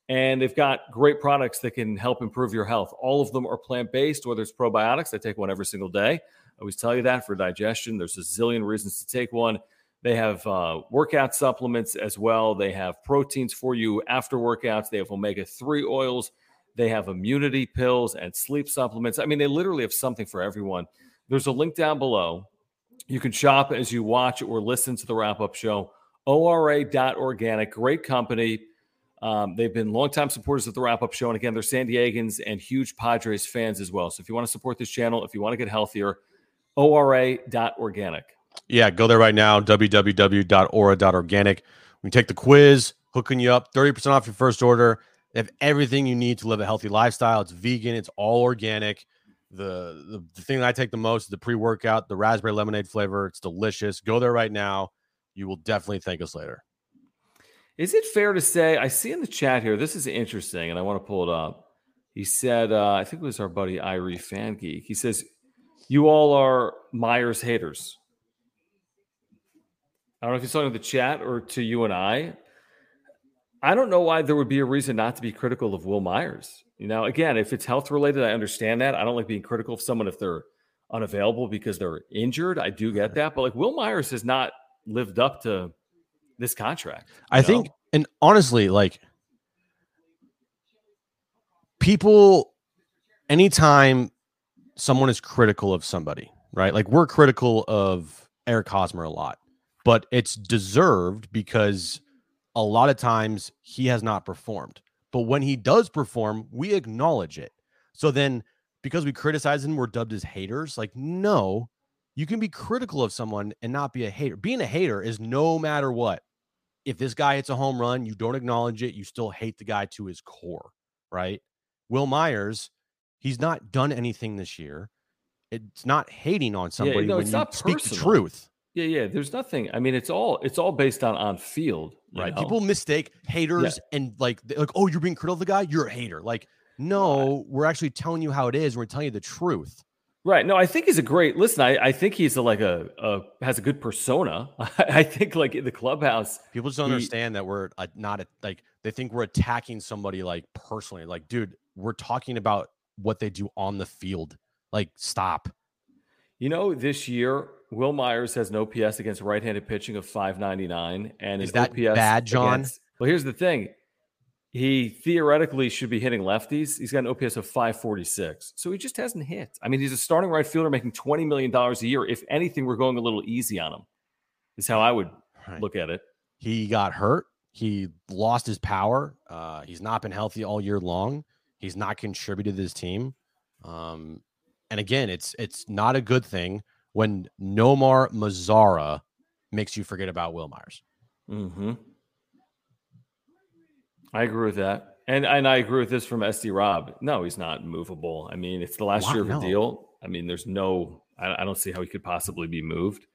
and they've got great products that can help improve your health. All of them are plant based, whether it's probiotics. I take one every single day. I always tell you that for digestion. There's a zillion reasons to take one. They have uh, workout supplements as well. They have proteins for you after workouts. They have omega 3 oils. They have immunity pills and sleep supplements. I mean, they literally have something for everyone. There's a link down below. You can shop as you watch or listen to the wrap up show. ORA.organic, great company. Um, they've been longtime supporters of the wrap up show. And again, they're San Diegans and huge Padres fans as well. So if you want to support this channel, if you want to get healthier, ORA.organic. Yeah, go there right now. www.ora.organic. We take the quiz, hooking you up, 30% off your first order. They have everything you need to live a healthy lifestyle. It's vegan, it's all organic. The, the, the thing that I take the most is the pre workout, the raspberry lemonade flavor. It's delicious. Go there right now. You will definitely thank us later. Is it fair to say? I see in the chat here, this is interesting, and I want to pull it up. He said, uh, I think it was our buddy Irie Fan Geek. He says, You all are Myers haters. I don't know if he's talking to the chat or to you and I. I don't know why there would be a reason not to be critical of Wil Myers. You know, again, if it's health related, I understand that. I don't like being critical of someone if they're unavailable because they're injured. I do get that. But like Wil Myers has not lived up to this contract. I know? think, and honestly, like people, anytime someone is critical of somebody, right? Like we're critical of Eric Hosmer a lot, but it's deserved because a lot of times he has not performed. But when he does perform, we acknowledge it. So then, because we criticize him, we're dubbed as haters. Like, no, you can be critical of someone and not be a hater. Being a hater is no matter what if this guy hits a home run, you don't acknowledge it, you still hate the guy to his core, right? Wil Myers, he's not done anything this year. It's not hating on somebody no, when it's you not speak the truth. Yeah, yeah. There's nothing. I mean, it's all it's all based on on field, right? know? People mistake haters and like like oh you're being critical of the guy, you're a hater. Like no, we're actually telling you how it is. We're telling you the truth. Right. No, I think he's a great. Listen, I, I think he's a, like a, a has a good persona. [LAUGHS] I think like in the clubhouse. People just don't He- understand that we're uh, not a, like they think we're attacking somebody like personally. Like, dude, we're talking about what they do on the field. Like, stop. You know, this year Wil Myers has an OPS against right-handed pitching of 599, and Is that OPS bad, John? against- well, here's the thing: he theoretically should be hitting lefties. He's got an OPS of 546, so he just hasn't hit. I mean, he's a starting right fielder making 20 million dollars a year. If anything, we're going a little easy on him. Is how I would Right. look at it. He got hurt. He lost his power. Uh, he's not been healthy all year long. He's not contributed to this team. Um, and again, it's it's not a good thing when Nomar Mazara makes you forget about Wil Myers. hmm I agree with that. And and I agree with this from SD Rob. No, he's not movable. I mean, it's the last year of a no. deal. I mean, there's no I, I don't see how he could possibly be moved.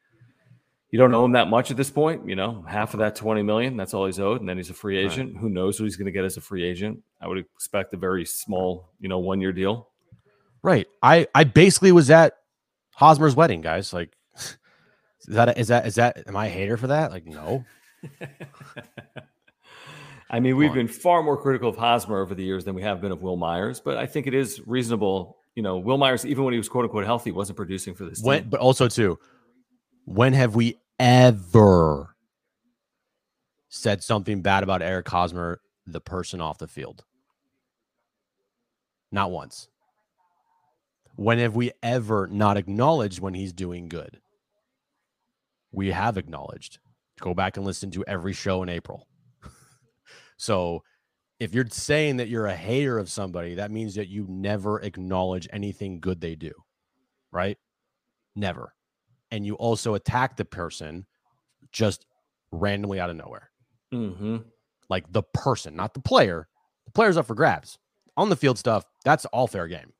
You don't owe him that much at this point, you know, half of that 20 million, that's all he's owed, and then he's a free Right. agent. Who knows what he's going to get as a free agent? I would expect a very small, you know, one year deal. Right. I I basically was at Hosmer's wedding, guys. Like, [LAUGHS] is that is that is that am I a hater for that? Like, no. [LAUGHS] I mean, we've on. been far more critical of Hosmer over the years than we have been of Wil Myers, but I think it is reasonable. You know, Wil Myers, even when he was quote unquote healthy, wasn't producing for this When, team. but also too, when have we ever said something bad about Eric Hosmer, the person off the field? Not once. When have we ever not acknowledged when he's doing good? We have acknowledged. Go back and listen to every show in April. [LAUGHS] so if you're saying that you're a hater of somebody, that means that you never acknowledge anything good they do, right? Never. And you also attack the person just randomly out of nowhere. hmm Like the person, not the player. The player's up for grabs. On the field stuff, that's all fair game.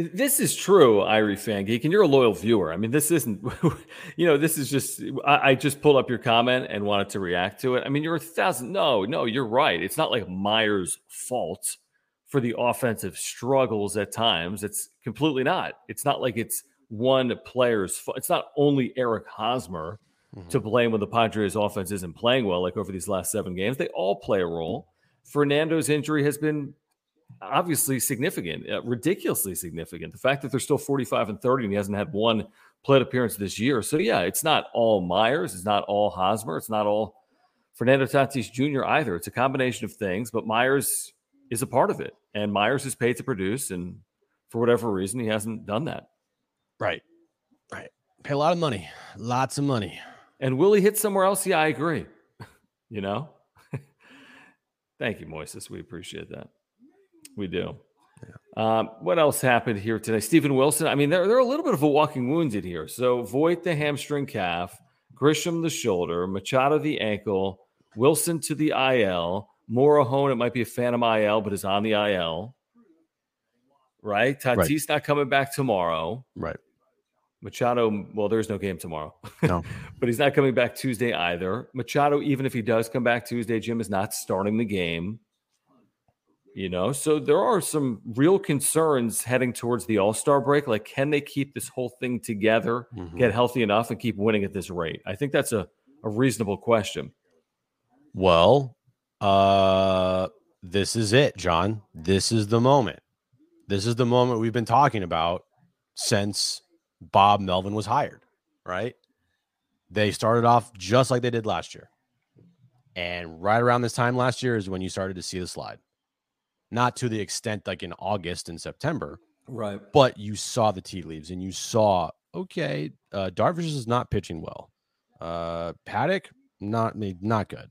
This is true, Irie Fan Geek, and you're a loyal viewer. I mean, this isn't, [LAUGHS] you know, this is just, I, I just pulled up your comment and wanted to react to it. I mean, you're a thousand, no, no, you're right. It's not like Myers' fault for the offensive struggles at times. It's completely not. It's not like it's one player's fault. It's not only Eric Hosmer mm-hmm. to blame when the Padres offense isn't playing well, like over these last seven games. They all play a role. Fernando's injury has been obviously significant, uh, ridiculously significant. The fact that they're still 45 and 30 and he hasn't had one plate appearance this year. So, yeah, it's not all Myers. It's not all Hosmer. It's not all Fernando Tatis Jr. either. It's a combination of things, but Myers is a part of it. And Myers is paid to produce. And for whatever reason, he hasn't done that. Right. Right. Pay a lot of money. Lots of money. And will he hit somewhere else? Yeah, I agree. [LAUGHS] you know? [LAUGHS] Thank you, Moises. We appreciate that. We do. Um, what else happened here today? Steven Wilson. I mean, they're, they're a little bit of a walking wounded here. So Voit the hamstring calf, Grisham the shoulder, Machado the ankle, Wilson to the IL, Morejon, it might be a phantom IL, but is on the IL. Right? Tatis not coming back tomorrow. Right. Machado, well, there's no game tomorrow. No. [LAUGHS] but he's not coming back Tuesday either. Machado, even if he does come back Tuesday, Jim is not starting the game. You know, so there are some real concerns heading towards the All Star break. Like, can they keep this whole thing together, Mhm. get healthy enough, and keep winning at this rate? I think that's a, a reasonable question. Well, uh this is it, John. This is the moment. This is the moment we've been talking about since Bob Melvin was hired, right? They started off just like they did last year. And right around this time last year is when you started to see the slide. Not to the extent like in August and September, Right. but you saw the tea leaves and you saw, okay, uh, Darvish is not pitching well. Uh, Paddock, not me, not good.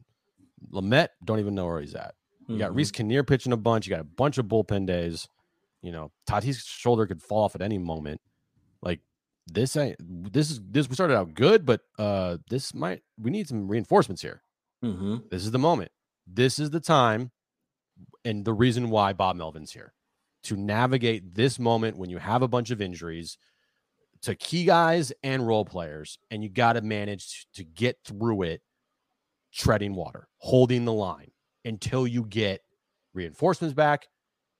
Lamet, don't even know where he's at. You got Mhm. Reiss Knehr pitching a bunch. You got a bunch of bullpen days. You know, Tatis' shoulder could fall off at any moment. Like this ain't this is this we started out good, but uh this might we need some reinforcements here. Mhm. This is the moment. This is the time and the reason why Bob Melvin's here to navigate this moment when you have a bunch of injuries, to key guys and role players, and you got to manage to get through it treading water, holding the line until you get reinforcements back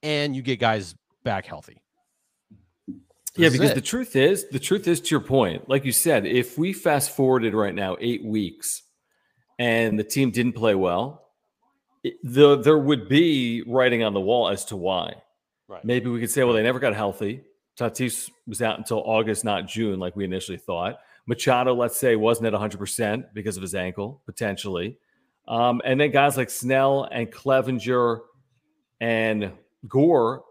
and you get guys back healthy. yeah, because the truth is, the truth is to your point, like you said, if we fast forwarded right now eight weeks and the team didn't play well, the there would be writing on the wall as to why. Right. Maybe we could say, well, they never got healthy. Tatis was out until August, not June, like we initially thought. Machado, let's say, wasn't at 100% because of his ankle, potentially. Um, and then guys like Snell and Clevinger and Gore,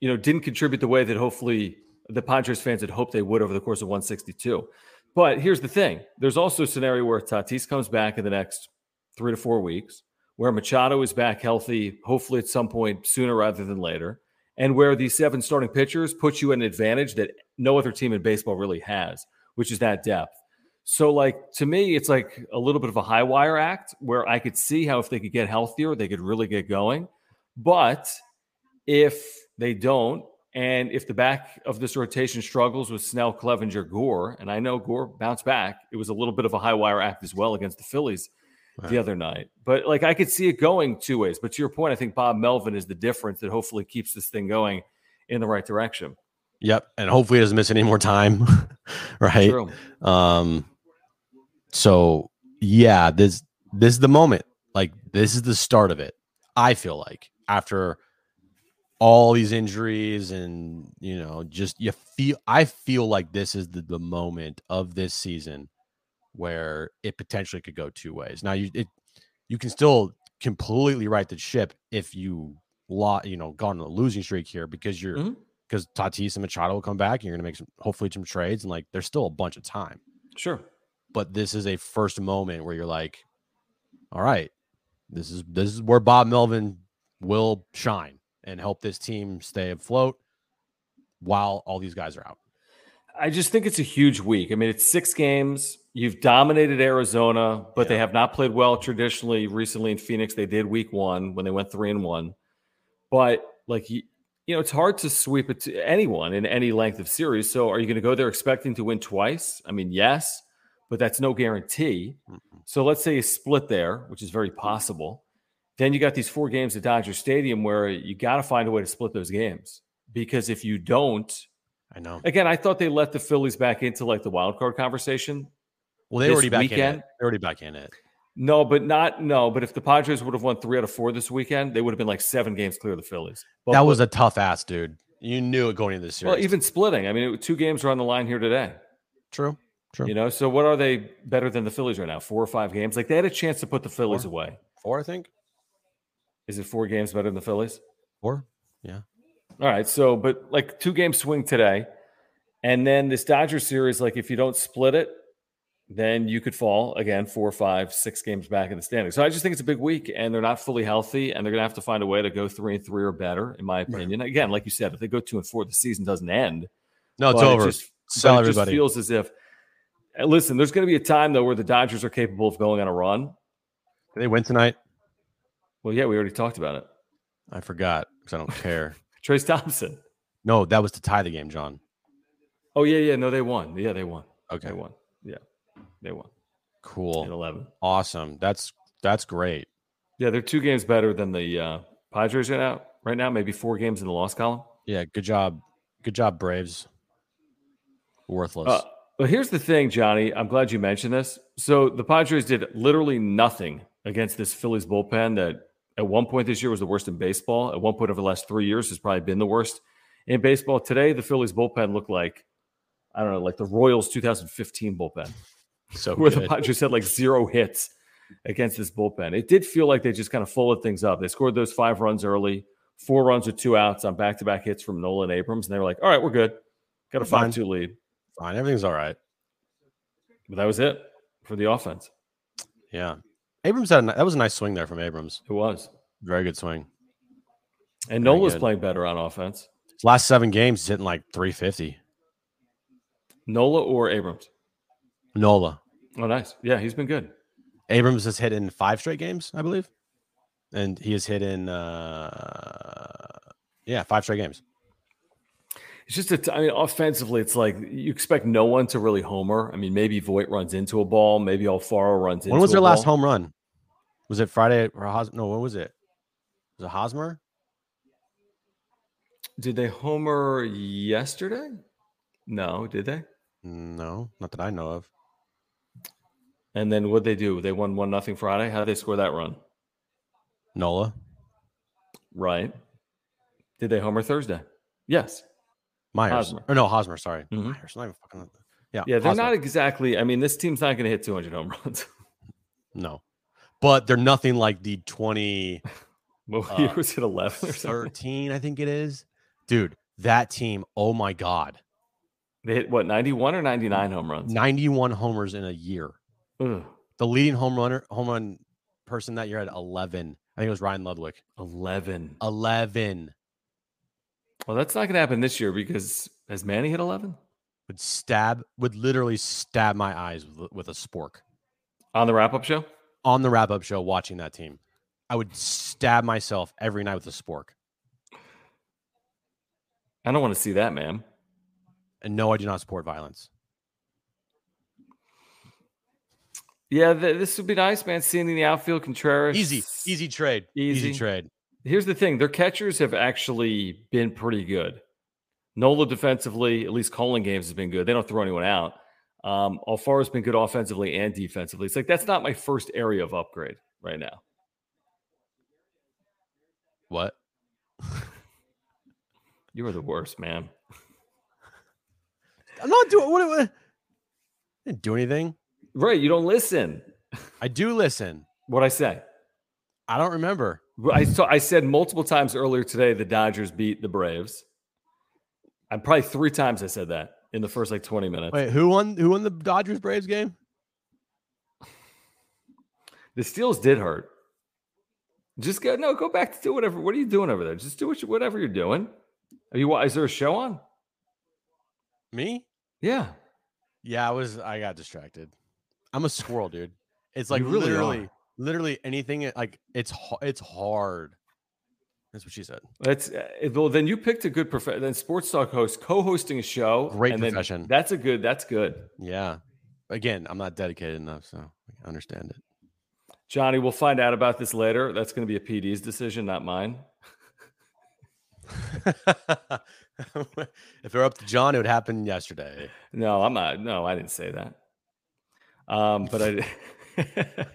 you know, didn't contribute the way that hopefully the Padres fans had hoped they would over the course of 162. But here's the thing there's also a scenario where Tatis comes back in the next three to four weeks, where Machado is back healthy, hopefully at some point sooner rather than later, and where these seven starting pitchers put you at an advantage that no other team in baseball really has, which is that depth. So, like to me, it's like a little bit of a high wire act where I could see how if they could get healthier, they could really get going. But if they don't, and if the back of this rotation struggles with Snell, Clevinger, Gore, and I know Gore bounced back, it was a little bit of a high wire act as well against the Phillies right. the other night. But like I could see it going two ways. But to your point, I think Bob Melvin is the difference that hopefully keeps this thing going in the right direction. Yep, and hopefully doesn't miss any more time, [LAUGHS] right? True. Um, so yeah, this this is the moment. Like this is the start of it. I feel like after all these injuries and you know just you feel i feel like this is the, the moment of this season where it potentially could go two ways now you it you can still completely right the ship if you lot you know gone on a losing streak here because you're because mm-hmm. tatis and machado will come back and you're gonna make some hopefully some trades and like there's still a bunch of time sure but this is a first moment where you're like all right this is this is where bob melvin will shine and help this team stay afloat while all these guys are out. I just think it's a huge week. I mean, it's six games. You've dominated Arizona, but yeah. they have not played well traditionally recently in Phoenix. They did week one when they went three and one. But like you, you know, it's hard to sweep it to anyone in any length of series. So are you going to go there expecting to win twice? I mean, yes, but that's no guarantee. Mm-hmm. So let's say you split there, which is very possible. Then you got these four games at Dodger Stadium where you got to find a way to split those games because if you don't, I know. Again, I thought they let the Phillies back into like the wild card conversation. Well, they already back weekend. in it. They're already back in it. No, but not no. But if the Padres would have won three out of four this weekend, they would have been like seven games clear of the Phillies. But, that was a tough ass, dude. You knew it going into this series. Well, even splitting. I mean, it, two games are on the line here today. True. True. You know, so what are they better than the Phillies right now? Four or five games? Like they had a chance to put the Phillies four. away. Four, I think. Is it four games better than the Phillies? Four. Yeah. All right. So, but like two game swing today. And then this Dodger series, like if you don't split it, then you could fall again four, five, six games back in the standings. So I just think it's a big week, and they're not fully healthy, and they're gonna have to find a way to go three and three or better, in my opinion. Right. Again, like you said, if they go two and four, the season doesn't end. No, it's over. It just, Sell it just feels as if. Uh, listen, there's going to be a time though where the Dodgers are capable of going on a run. Did they win tonight? Well, yeah, we already talked about it. I forgot because I don't care. Trayce Thompson. No, that was to tie the game, John. Oh yeah, yeah. No, they won. Yeah, they won. Okay, they won. Yeah, they won. Cool. Eleven. Awesome. That's that's great. Yeah, they're two games better than the uh, Padres right now. Right now, maybe four games in the loss column. Yeah, good job. Good job, Braves. Worthless. Uh, but here's the thing, Johnny. I'm glad you mentioned this. So the Padres did literally nothing against this Phillies bullpen that at one point this year was the worst in baseball. At one point over the last three years has probably been the worst in baseball. Today, the Phillies bullpen looked like I don't know, like the Royals 2015 bullpen. So [LAUGHS] where good. the Padres had like zero hits against this bullpen. It did feel like they just kind of folded things up. They scored those five runs early, four runs with two outs on back to back hits from Nolan Abrams, and they were like, "All right, we're good. Got a five two lead. Fine, everything's all right." But that was it for the offense. Yeah, Abrams had a, that was a nice swing there from Abrams. It was very good swing. And Nola's playing better on offense. His last seven games, he's hitting like 350. Nola or Abrams? Nola. Oh, nice. Yeah, he's been good. Abrams has hit in five straight games, I believe, and he has hit in uh, yeah five straight games. It's just, a t- I mean, offensively, it's like you expect no one to really homer. I mean, maybe Voit runs into a ball, maybe Alfaro runs into. When was their last home run? Was it Friday or Hos- no? What was it? Was it Hosmer? Did they homer yesterday? No, did they? No, not that I know of. And then what they do? They won one nothing Friday. How did they score that run? Nola, Right. Did they homer Thursday? Yes. Myers, Hosmer. or no Hosmer? Sorry, Mhm. Myers. Not even fucking. Yeah, Yeah, they're Hosmer. not exactly. I mean, this team's not going to hit 200 home runs. No, but they're nothing like the 20. [LAUGHS] What Uh, year was it 11 or something? I think it is. Dude, that team. Oh my god, They hit what 91 or 99 home runs. 91 homers in a year. Ugh, The leading home runner, home run person that year had 11. I think it was Ryan Ludwick. 11. 11 Well, that's not going to happen this year because has Manny hit 11 would stab, would literally stab my eyes with, with a spork on the wrap up show? on the wrap up show watching that team. I would stab myself every night with a spork. I don't want to see that, man. And no, I do not support violence. Yeah, th- this would be nice, man. Seeing in the outfield, Contreras. Easy, easy trade. Easy. Easy trade. Here's the thing: their catchers have actually been pretty good. Nola defensively, at least calling games has been good. They don't throw anyone out. Um, Alfaro's been good offensively and defensively. It's like that's not my first area of upgrade right now. What? [LAUGHS] You are the worst, man. I'm not doing what, what I didn't do anything. Right? You don't listen. I do listen. What I say? I don't remember. I saw. I said multiple times earlier today the Dodgers beat the Braves. I'm probably three times I said that in the first like 20 minutes. Wait, who won who won the Dodgers Braves game? The Steels did hurt. Just go no, go back to do whatever. What are you doing over there? Just do what you, whatever you're doing. Are you? Is there a show on? Me? Yeah. Yeah, I was I got distracted. I'm a squirrel, dude. It's like You really literally are. Literally anything like it's it's hard. That's what she said. That's uh, well. Then you picked a good profession. Then sports talk host, co-hosting a show. Great and then profession. That's a good. That's good. Yeah. Again, I'm not dedicated enough, so I understand it. Johnny, we'll find out about this later. That's going to be a PD's decision, not mine. [LAUGHS] if they're up to John, it would happen yesterday. No, I'm not. No, I didn't say that. Um, but I, [LAUGHS]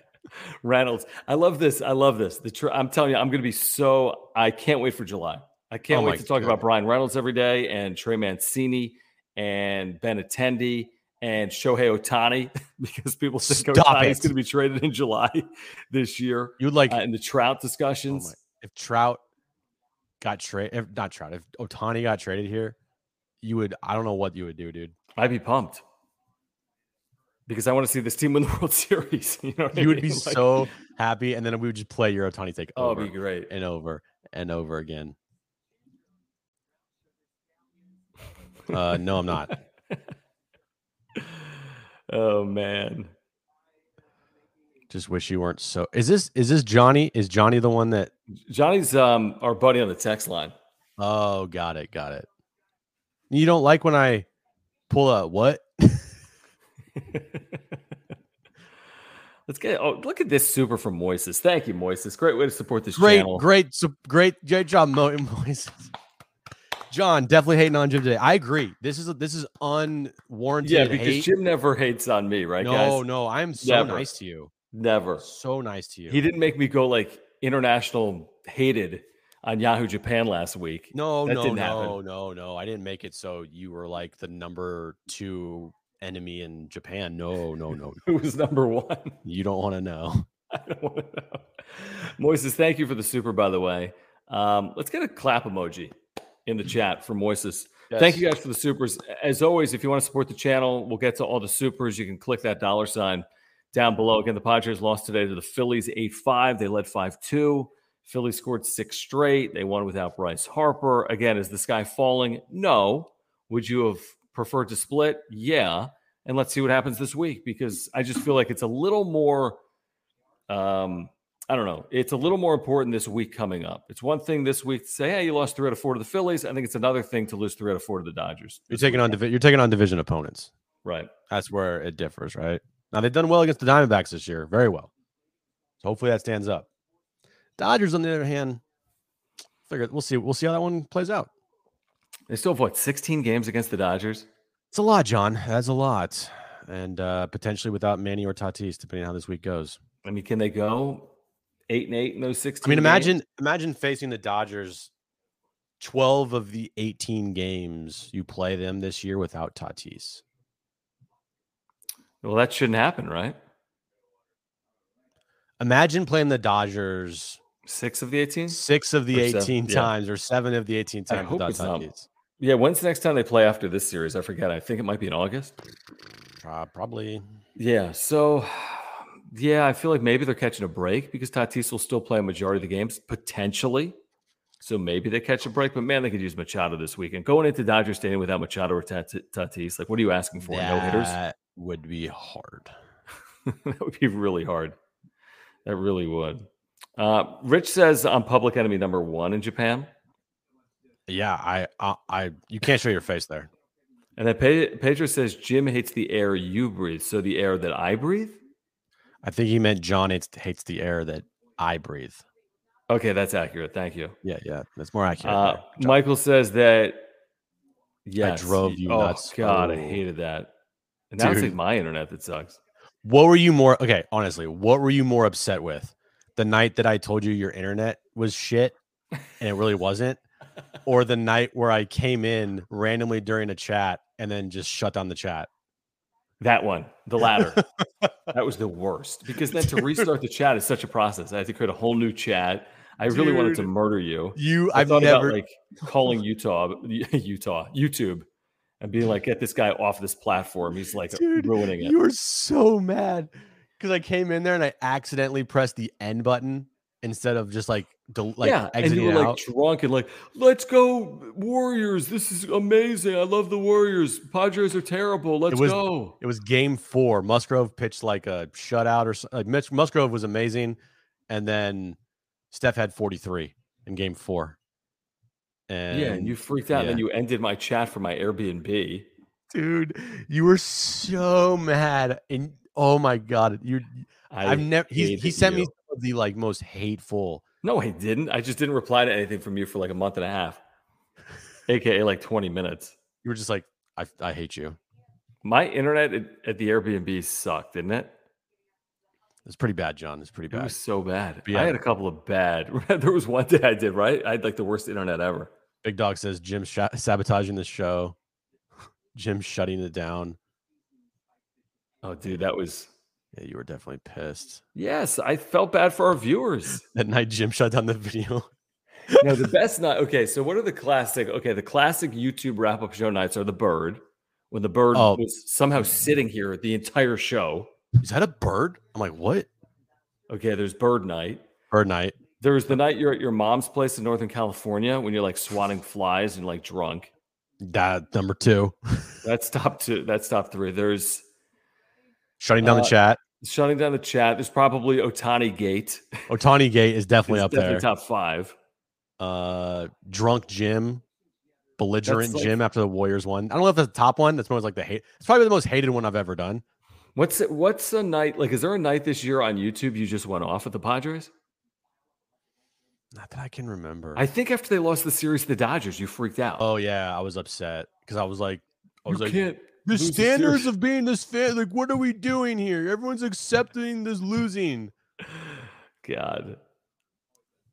Reynolds, I love this. I love this. The tr- I'm telling you, I'm going to be so. I can't wait for July. I can't Oh wait to talk about. Bryan Reynolds every day and Trey Mancini and Benintendi and Shohei Ohtani [LAUGHS] because people think Stop Ohtani's it. going to be traded in July [LAUGHS] this year. You would like Uh, and the Trout oh discussions. my, if Trout got traded, if not Trout, if Ohtani got traded here, you would. I don't know what you would do, dude. I'd be pumped because I want to see this team win the [LAUGHS] World Series. You know, You would be mean? [LAUGHS] Like, so happy, and then we would just play your Ohtani take Oh, over be great. and over and over again. Uh, no, I'm not. [LAUGHS] Oh man. Just wish you weren't so. Is this is this Johnny? Is Johnny the one that? Johnny's um our buddy on the text line. Oh, got it, got it. You don't like when I pull a what? Let's get oh look at this super from Moises. Thank you, Moises. Great way to support this Great, channel. great, great, great job, Mo- [LAUGHS] Moises. John, definitely hating on Jim today. I agree. This is this is unwarranted. Yeah, because hate. Jim never hates on me, right, no, guys? no, I'm so Never. nice to you. Never. So nice to you. He didn't make me go like international hated on Yahoo Japan last week. No, That no, no, happen. no, no. I didn't make it so you were like the number two enemy in Japan. No, no, no. [LAUGHS] Who was number one? You don't want to know. [LAUGHS] I don't want to know. Moises, thank you for the super, by the way. Um, let's get a clap emoji in the chat for Moises. Thank you guys for the supers. As always, if you want to support the channel, we'll get to all the supers. You can click that dollar sign down below. Again, the Padres lost today to the Phillies 8 5. They led 5 2. Phillies scored six straight. They won without Bryce Harper. Again, is the sky falling? No. Would you have preferred to split? Yeah. And let's see what happens this week because I just feel like it's a little more um, I don't know. It's a little more important this week coming up. It's one thing this week to say, "Hey, you lost three out of four to the Phillies." I think it's another thing to lose three out of four to the Dodgers. You're taking on divi- you're taking on division opponents. right. That's where it differs, right? Now they've done well against the Diamondbacks this year, very well. So hopefully that stands up. Dodgers, on the other hand, figure we'll see. We'll see how that one plays out. They still have what 16 games against the Dodgers. It's a lot, John. That's a lot, and uh, potentially without Manny or Tatis, depending on how this week goes. I mean, can they go eight and eight in those 16? I mean, games? imagine imagine facing the Dodgers. Twelve of the eighteen games you play them this year without Tatis. Well, that shouldn't happen, right? Imagine playing the Dodgers Six of the 18. six of the Or seven, eighteen yeah. times or seven of the eighteen I times hope without it's not. Yeah. When's the next time they play after this series? I forget. I think it might be in August. Uh, probably. Yeah. So, yeah, I feel like maybe they're catching a break because Tatis will still play a majority of the games potentially. So maybe they catch a break, but man, they could use Machado this weekend. Going into Dodger Stadium without Machado or Tat- Tatis, like, what are you asking for? No hitters? That would be hard. [LAUGHS] that would be really hard. That really would. Uh, Rich says I'm public enemy number one in Japan. Yeah, I, I, I you can't show your face there. And then Pe- Pedro says Jim hates the air you breathe. So the air that I breathe? I think he meant John hates, hates the air that I breathe. Okay, that's accurate. Thank you. Yeah, yeah, that's more accurate. Uh. Michael says that. Yes, drove y- you oh, nuts. God, I Oh. hated that. And now it's like my internet that sucks. what were you more okay? Honestly, what were you more upset with? The night that I told you your internet was shit, and it really wasn't, or the night where I came in randomly during a chat and then just shut down the chat. That one, the [LAUGHS] latter. that was the worst because then to restart the chat is such a process. I had to create a whole new chat. I really wanted to murder you. You, I I've thought never. about like calling Utah, [LAUGHS] Utah, YouTube, and being like, "Get this guy off this platform. He's like Dude, ruining it." You were so mad because I came in there and I accidentally pressed the end button instead of just like del- like yeah, and you were like drunk and like, "Let's go Warriors! This is amazing. I love the Warriors. Padres are terrible. Let's was- go." It was game four. Musgrove pitched like a shutout or like Mitch Musgrove was amazing, and then Steph had 43 in game four. And yeah, and you freaked out. And then you ended my chat for my Airbnb. dude, you were so mad, and oh my god, you I I've never he he sent me you. some of the like most hateful. No, I didn't. I just didn't reply to anything from you for like a month and a half, aka like 20 minutes. You were just like, I I hate you. My internet at, at the Airbnb sucked, didn't it? It's pretty bad, John. It's pretty bad. It was so bad. Yeah. I had a couple of bad. [LAUGHS] there was one day I did right. I had like the worst internet ever. Big Dog says Jim sha- sabotaging the show. [LAUGHS] Jim shutting it down. Oh, dude, that was. Yeah, you were definitely pissed. Yes, I felt bad for our viewers. [LAUGHS] That night, Jim shut down the video. no, the [LAUGHS] best night. Okay, so what are the classic? Okay, the classic YouTube wrap up show nights are the bird. When the bird Oh. was somehow sitting here the entire show. Is that a bird? I'm like, what? Okay, there's bird night. Bird night. There's the night you're at your mom's place in Northern California when you're like swatting flies and like drunk. That number two. [LAUGHS] That's top two. That's top three. There's Shutting down Uh, the chat. shutting down the chat. There's probably Ohtani Gate. Ohtani Gate is [LAUGHS] definitely up definitely there. top five. Uh, drunk Jim, belligerent like- Jim after the Warriors one. I don't know if that's the top one. That's more like the hate. It's probably the most hated one I've ever done. What's it, what's a night like? Is there a night this year on YouTube you just went off at the Padres? Not that I can remember. I think after they lost the series to the Dodgers, you freaked out. oh yeah, I was upset because I was like, I was you like, can't. The standards of being this fan. Like, what are we doing here? Everyone's accepting this losing. [SIGHS] God,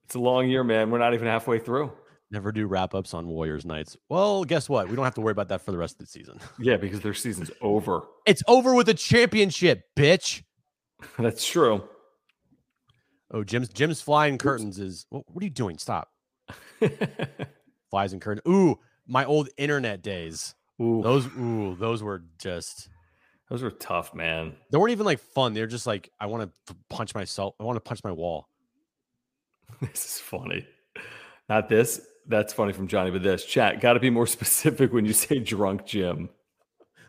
it's a long year, man. We're not even halfway through. Never do wrap ups on Warriors nights. Well, guess what? We don't have to worry about that for the rest of the season. [LAUGHS] Yeah, because their season's over. It's over with a championship, bitch. [LAUGHS] That's true. Oh, Jim's Jim's flying curtains is. What, what are you doing? Stop. [LAUGHS] Flies and curtains. Ooh, my old internet days. Ooh, those, ooh, those were just. those were tough, man. They weren't even like fun. They're just like I want to punch myself. I want to punch my wall. [LAUGHS] This is funny. Not this. That's funny from Johnny, but this chat got to be more [LAUGHS] specific when you say drunk Jim.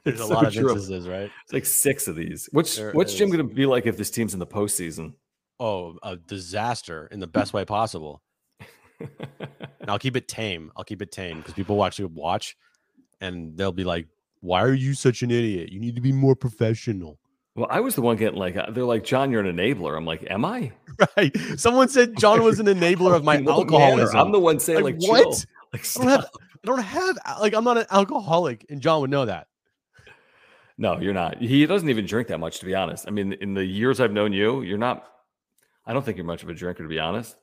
There's It's a lot of true. instances, right? It's like six of these. What's There what's Jim going to be like if this team's in the postseason? oh, a disaster in the best way possible. [LAUGHS] And I'll keep it tame. I'll keep it tame because people will actually watch and they'll be like, Why are you such an idiot? You need to be more professional. well, I was the one getting like, uh, they're like, John, you're an enabler. I'm like, am I? [LAUGHS] Right. Someone said John was an enabler of my [LAUGHS] manner? alcoholism. I'm the one saying Like, like, what? chill. Like, I don't have. I don't have like I'm not an alcoholic, and John would know that. No, you're not. He doesn't even drink that much, to be honest. I mean, in the years I've known you, you're not. I don't think you're much of a drinker, to be honest.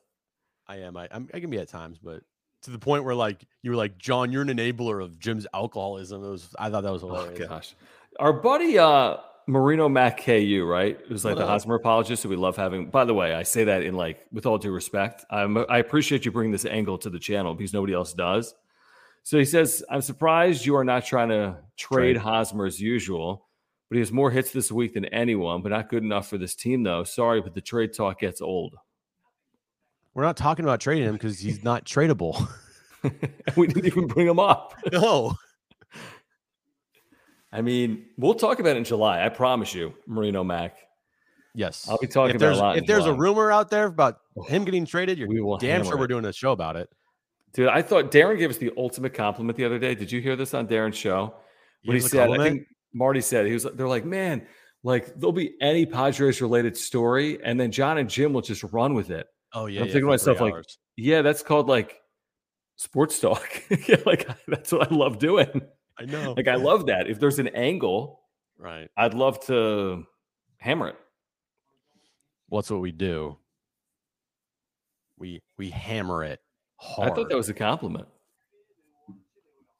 I am. I, I'm, I can be at times, but to the point where like you were like, John, you're an enabler of Jim's alcoholism. It was. I thought that was Oh gosh, our buddy uh, Marino Mac KU, right? Who's like What the? Hosmer apologist who we love having. By the way, I say that in like with all due respect. I'm, I appreciate you bringing this angle to the channel because nobody else does. So he says, "I'm surprised you are not trying to trade Trade. Hosmer as usual." But he has more hits this week than anyone, but not good enough for this team, though. Sorry, but the trade talk gets old. We're not talking about trading him because he's not tradable. [LAUGHS] we didn't even bring him up. [LAUGHS] [LAUGHS] no. I mean, we'll talk about it in July. I promise you, Marino Mac. Yes. I'll be talking if about it there's a lot if there's a rumor out there about oh, him getting traded, you're We will damn sure we're doing a show about it. Dude, I thought Darren gave us the ultimate compliment the other day. Did you hear this on Darren's show? What he a said, I think Marty said, he was they're like, man, like there'll be any Padres related story, and then John and Jim will just run with it. Oh yeah. I'm yeah, thinking to myself, like, hours. Yeah, that's called like sports talk. [LAUGHS] yeah, like [LAUGHS] that's what I love doing. I know. Like I love that. If there's an angle, right. I'd love to hammer it. What's what we do? We we hammer it hard. I thought that was a compliment.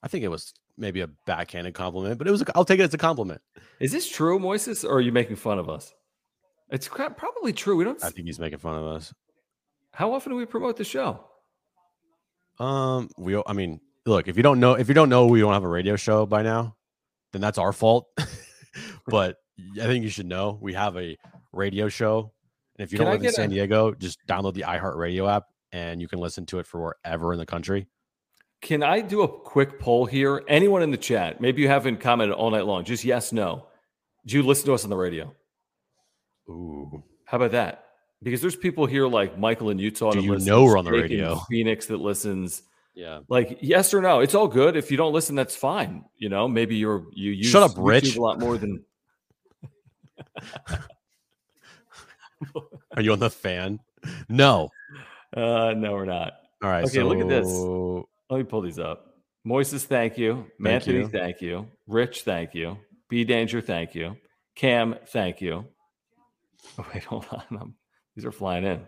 I think it was maybe a backhanded compliment, but it was. A, I'll take it as a compliment. Is this true, Moises, or are you making fun of us? It's probably true. We don't. I think he's making fun of us. How often do we promote the show? Um, we. I mean, look, if you don't know, if you don't know, we don't have a radio show by now, then that's our fault. [LAUGHS] but I think you should know we have a radio show, and if you Can don't I live in San a- Diego, just download the iHeartRadio app, and you can listen to it for wherever in the country. Can I do a quick poll here? Anyone in the chat, maybe you haven't commented all night long, just yes, no. Do you listen to us on the radio? Ooh, How about that? Because there's people here like Michael in Utah. Do that you listens, know we're on the Jake radio? Phoenix that listens. yeah. Like yes or no, it's all good. If you don't listen, that's fine. You know, maybe you're you use Shut up, YouTube Rich. a lot more than [LAUGHS] Are you on the fan? No. uh no, we're not. All right. Okay, look at this. Let me pull these up. Moises, thank you. Thank Anthony, you. thank you. Rich, thank you. B Danger, thank you. Cam, thank you. Oh, wait, [LAUGHS] hold on. Um, these are flying in.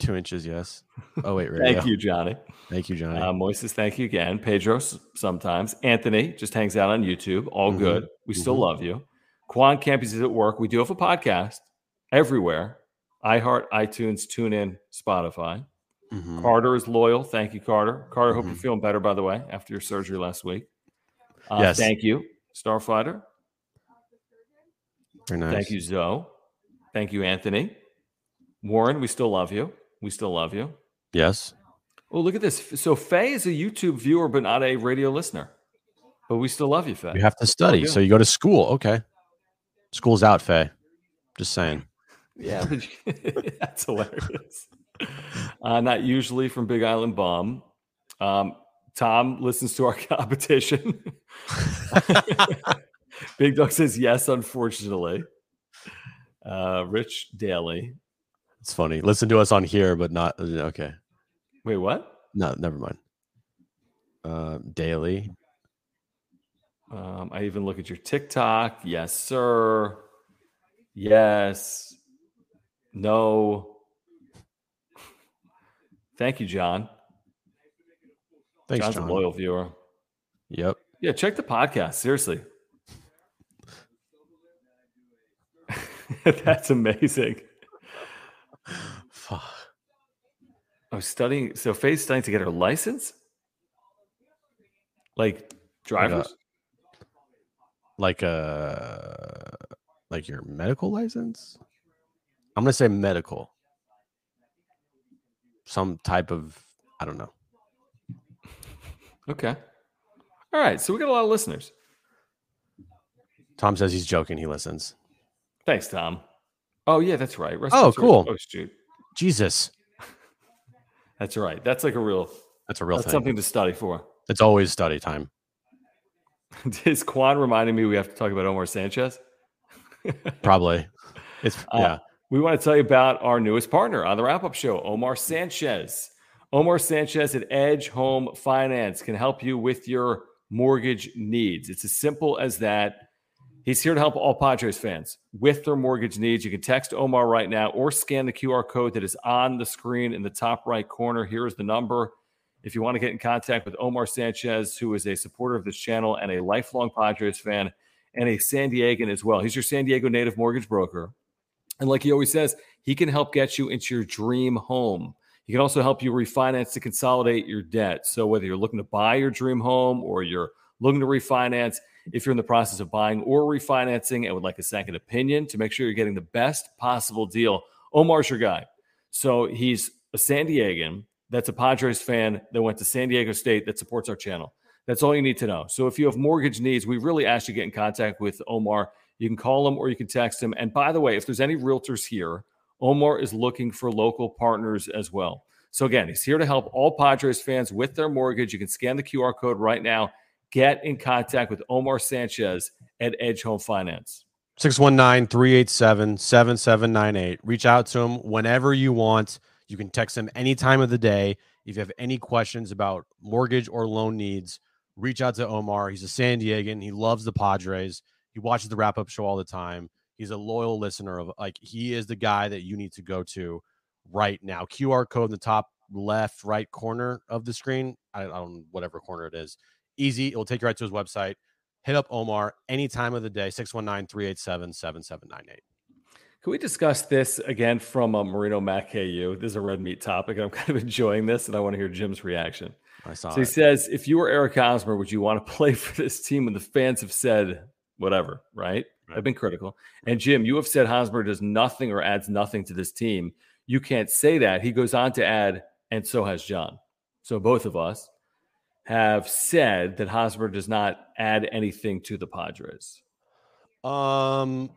Two inches, yes. Oh wait, radio. Thank you, Johnny. Thank you, Johnny. Uh, Moises, thank you again. Pedro, sometimes. Anthony just hangs out on YouTube. All Mhm. good. We still Mhm. love you. Quan Campus is at work. We do have a podcast everywhere iHeart, iTunes, TuneIn, Spotify. Mhm. Carter is loyal. Thank you, Carter. Carter, hope you're Mhm. feeling better, by the way, after your surgery last week. Uh, Yes. Thank you, Starfighter. Very nice. Thank you, Zoe. Thank you, Anthony. Warren, we still love you. We still love you. Yes. Oh, look at this. So Faye is a YouTube viewer, but not a radio listener. But we still love you, Faye. You have to study, so you go to school. Okay. School's out, Faye. Just saying. [LAUGHS] Yeah, [LAUGHS] that's hilarious. Uh, not usually from Big Island Bomb. Um, Tom listens to our [LAUGHS] competition. Big Dog says yes, unfortunately. Uh, Rich Daly. It's funny. Listen to us on here, but not okay. Wait, what? No, never mind. Uh, daily. Um, I even look at your TikTok. Yes, sir. Yes. No. Thank you, John. Thanks, John's John. a loyal viewer. Yep. Yeah, check the podcast. Seriously. [LAUGHS] That's amazing. Fuck. I was studying. So Faye's studying to get her license? Like drivers? Like uh like your medical license? I'm gonna say medical. Some type of I don't know. Okay. All right. So we got a lot of listeners. Tom says he's joking. He listens. Thanks, Tom. Oh yeah, that's right. Rest Oh, cool. Oh shoot, Jesus, [LAUGHS] that's right. That's like a real. that's a real that's thing. something to study for. It's always study time. [LAUGHS] Is Quan reminding me we have to talk about Omar Sanchez? [LAUGHS] Probably. It's Uh, yeah. We want to tell you about our newest partner on the wrap up show, Omar Sanchez. Omar Sanchez at Edge Home Finance can help you with your mortgage needs. It's as simple as that. He's here to help all Padres fans with their mortgage needs. You can text Omar right now or scan the QR code that is on the screen in the top right corner. Here is the number. If you want to get in contact with Omar Sanchez, who is a supporter of this channel and a lifelong Padres fan and a San Diegan as well, he's your San Diego native mortgage broker. And like he always says, he can help get you into your dream home. He can also help you refinance to consolidate your debt. So whether you're looking to buy your dream home or you're looking to refinance, if you're in the process of buying or refinancing and would like a second opinion to make sure you're getting the best possible deal, Omar's your guy. So he's a San Diegan that's a Padres fan that went to San Diego State that supports our channel. That's all you need to know. So if you have mortgage needs, we really ask you to get in contact with Omar. You can call him or you can text him. And by the way, if there's any realtors here, Omar is looking for local partners as well. So again, he's here to help all Padres fans with their mortgage. You can scan the QR code right now. Get in contact with Omar Sanchez at Edge Home Finance. 619-387-7798. Reach out to him whenever you want. You can text him any time of the day. If you have any questions about mortgage or loan needs, reach out to Omar. He's a San Diegan. He loves the Padres. He watches the wrap-up show all the time. He's a loyal listener of like he is the guy that you need to go to right now. QR code in the top left right corner of the screen. I, I don't whatever corner it is. Easy. It will take you right to his website. Hit up Omar any time of the day, 619-387-7798. Can we discuss this again from uh, Marino Mac KU? This is a red meat topic, and I'm [LAUGHS] kind of enjoying this, and I want to hear Jim's reaction. I saw So he it. says, if you were Eric Hosmer, would you want to [LAUGHS] play for this team? And the fans have said whatever, right? Right. I've been critical. And Jim, you have said Hosmer does nothing or adds nothing to this team. You can't say that. He goes on to add, and so has John. So both of us have said that Hosmer does not add anything to the Padres. Um,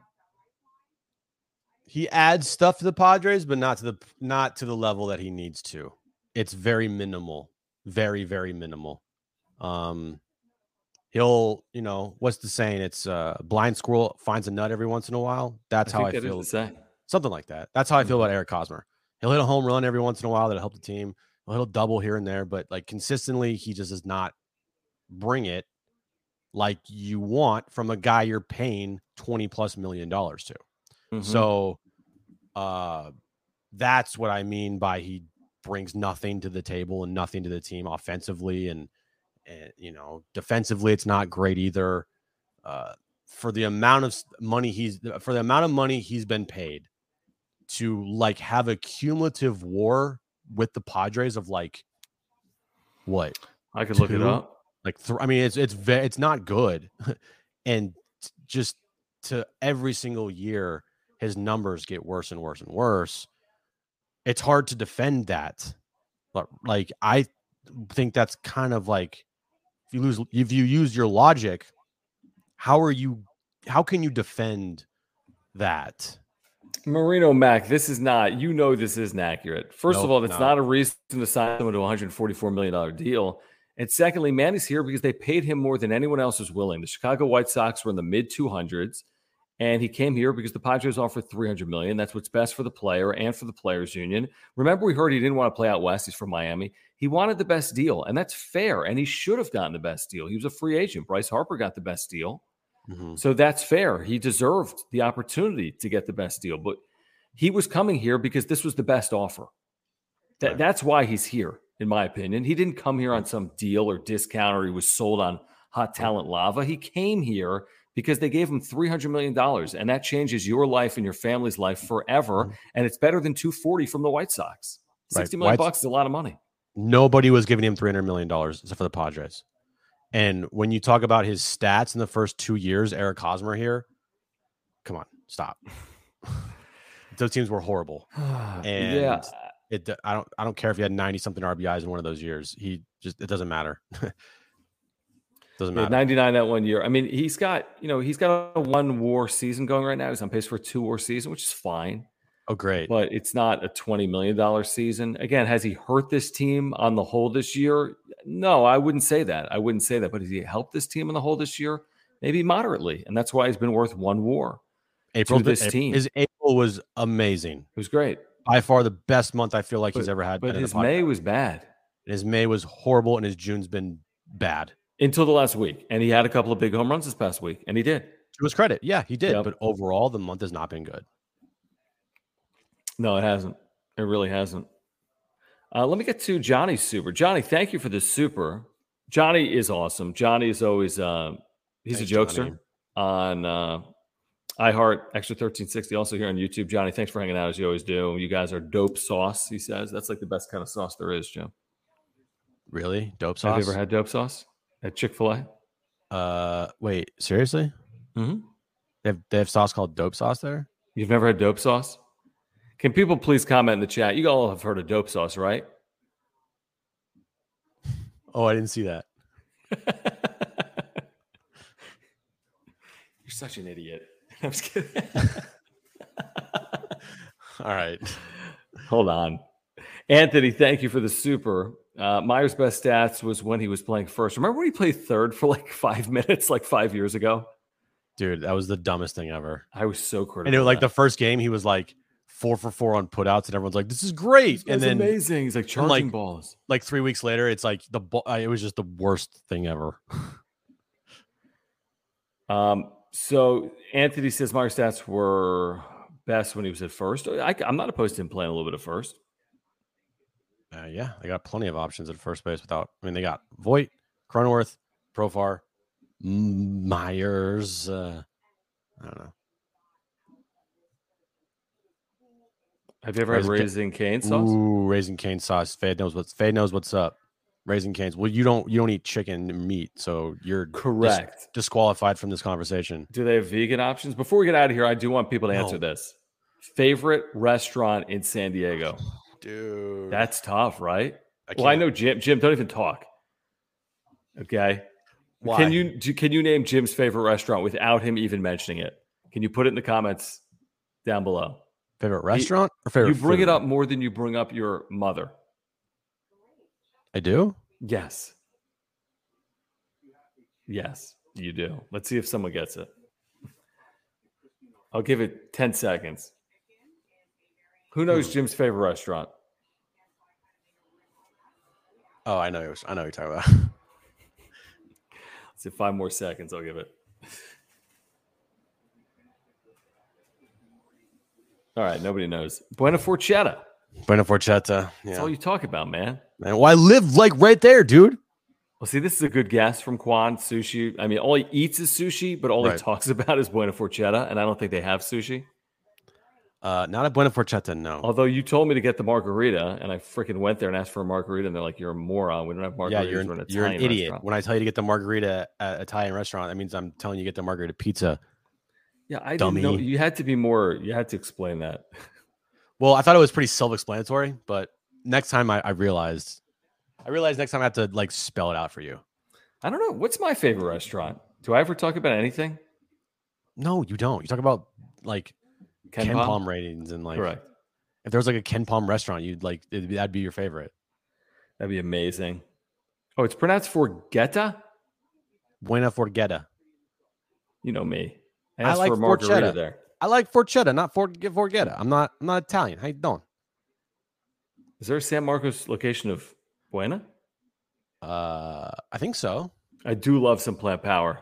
he adds stuff to the Padres, but not to the not to the level that he needs to. It's very minimal, very very minimal. Um, he'll you know what's the saying? It's uh, blind squirrel finds a nut every once in a while. That's I how I that feel. Something like that. That's how I feel Mhm. about Eric Hosmer. He'll hit a home run every once in a while that'll help the team. He'll a double here and there, but like consistently, he just does not bring it like you want from a guy you're paying 20 plus million dollars to. Mhm. So uh that's what I mean by he brings nothing to the table and nothing to the team offensively and, and you know, defensively it's not great either. Uh for the amount of money he's for the amount of money he's been paid to like have a cumulative war with the Padres of like what I could look it up. like th- I mean, it's it's ve- it's not good, [LAUGHS] and just to every single year, his numbers get worse and worse and worse. It's hard to defend that, but like I think that's kind of like if you lose if you use your logic, how are you? How can you defend that? Marino Mac, this is not, you know, this isn't accurate. First of all, that's no. not a reason to sign someone to a $144 million deal. And secondly, Manny's here because they paid him more than anyone else was willing. The Chicago White Sox were in the mid 200s, and he came here because the Padres offered 300 million. That's what's best for the player and for the players union. Remember, we heard he didn't want to play out west. He's from Miami. He wanted the best deal, and that's fair. And he should have gotten the best deal. He was a free agent. Bryce Harper got the best deal. Mhm. So that's fair. He deserved the opportunity to get the best deal, but he was coming here because this was the best offer. That, Right. That's why he's here, in my opinion. He didn't come here on some deal or discount or he was sold on hot talent lava. He came here because they gave him $300 million, and that changes your life and your family's life forever. Mhm. And it's better than 240 from the White Sox. Right. 60 million White- bucks is a lot of money. Nobody was giving him three hundred million dollars except for the Padres. And when you talk about his stats in the first two years, Eric Hosmer here, come on, stop. [SIGHS] Those teams were horrible. [SIGHS] And yeah. It, I don't, I don't care if he had ninety something RBIs in one of those years. He just, it doesn't matter. [LAUGHS] Doesn't Yeah, matter. 99 that one year. I mean, he's got, you know, he's got a one war season going right now. He's on pace for a two war season, which is fine, oh, great. but it's not a $20 million season. Again, has he hurt this team on the whole this year? No, I wouldn't say that. I wouldn't say that. But has he helped this team on the whole this year? Maybe moderately. And that's why he's been worth one war. April, to this April- team. His April was amazing. It was great. By far the best month I feel like he's ever had. But his. May was bad his May was horrible, and his June's been bad. until the last week. And he had a couple of big home runs this past week, and he did. To his credit, yeah, he did. Yep. But overall, the month has not been good. No, it hasn't. It really hasn't. Uh, let me get to Johnny's super. Johnny, thank you for this super. Johnny is awesome. Johnny is always uh, he's Thanks, a jokester Johnny. on uh, iHeart Extra thirteen sixty. Also here on YouTube. Johnny, thanks for hanging out as you always do. You guys are dope sauce. He says that's like the best kind of sauce there is, Jim. Really, dope sauce. Have you ever had dope sauce at Chick Fil A? Uh, wait, seriously? Mhm. They have they have sauce called dope sauce there. You've never had dope sauce? Can people please comment in the chat? You all have heard of dope sauce, right? Oh, I didn't see that. [LAUGHS] You're such an idiot. [LAUGHS] I'm just kidding. [LAUGHS] All right. Hold on. Anthony, thank you for the super. Uh, Myers' best stats was when he was playing first. Remember when he played third for like five minutes, like five years ago? Dude, that was the dumbest thing ever. I was so critical. And it was like of the first game, he was like four for four on putouts, and everyone's like, "This is great." This And guy's then amazing. He's like charging like, balls. like three weeks later, it's like the ball. It was just the worst thing ever. [LAUGHS] Um, so Anthony says Myers' stats were best when he was at first. I, am not opposed to him playing a little bit at first. Uh, yeah, they got plenty of options at first base without. I mean, they got Voit, Cronenworth, Profar, Myers. Uh, I don't know. Have you ever had raisin Ca- cane sauce? Ooh, raising cane sauce. Fade knows what's Fade knows what's up. Raisin canes. Well, you don't you don't eat chicken and meat, so you're dis- Correct. disqualified from this conversation. Do they have vegan options? Before we get out of here, I do want people to answer this. Favorite restaurant in San Diego? Dude, That's tough, right? I well, I know Jim. Jim, don't even talk. Okay. Why? Can you do, can you name Jim's favorite restaurant without him even mentioning it? Can you put it in the comments down below? Favorite restaurant or favorite? You bring it up more than you bring up your mother. I do. Yes. Yes, you do. Let's see if someone gets it. I'll give it 10 seconds. Who knows Hmm. Jim's favorite restaurant? Oh, I know. I know what you're talking about. [LAUGHS] Let's see, five more seconds. I'll give it. All right, nobody knows. Buena Forchetta. Buena Forchetta. That's all you talk about, man. Man, well, I live like right there, dude. Well, see, this is a good guess from Quan. Sushi. I mean, all he eats is sushi, but all Right. he talks [LAUGHS] about is Buena Forchetta, and I don't think they have sushi. Uh, not a Buena Forchetta, no. Although you told me to get the margarita, and I freaking went there and asked for a margarita, and they're like, "You're a moron. We don't have margaritas. yeah, you're an, an you're an idiot. restaurant." When I tell you to get the margarita at an Italian restaurant, that means I'm telling you to get the margarita pizza. Yeah, I didn't know. You had to be more. You had to explain that. Well, I thought it was pretty self-explanatory, but next time I, I realized, I realized next time I have to like spell it out for you. I don't know. What's my favorite restaurant? Do I ever talk about anything? No, you don't. You talk about like Ken, Ken, Palm? Palm ratings and like Correct. if there was like a KenPom restaurant, you'd like it'd be, that'd be your favorite. That'd be amazing. Oh, it's pronounced Forgetta. Buena Forchetta. You know me. I I like for margarita Forchetta. there. I like Forchetta, not for Forchetta. I'm not. I'm not Italian. How you doing? Is there a San Marcos location of Buena? Uh, I think so. I do love some plant power.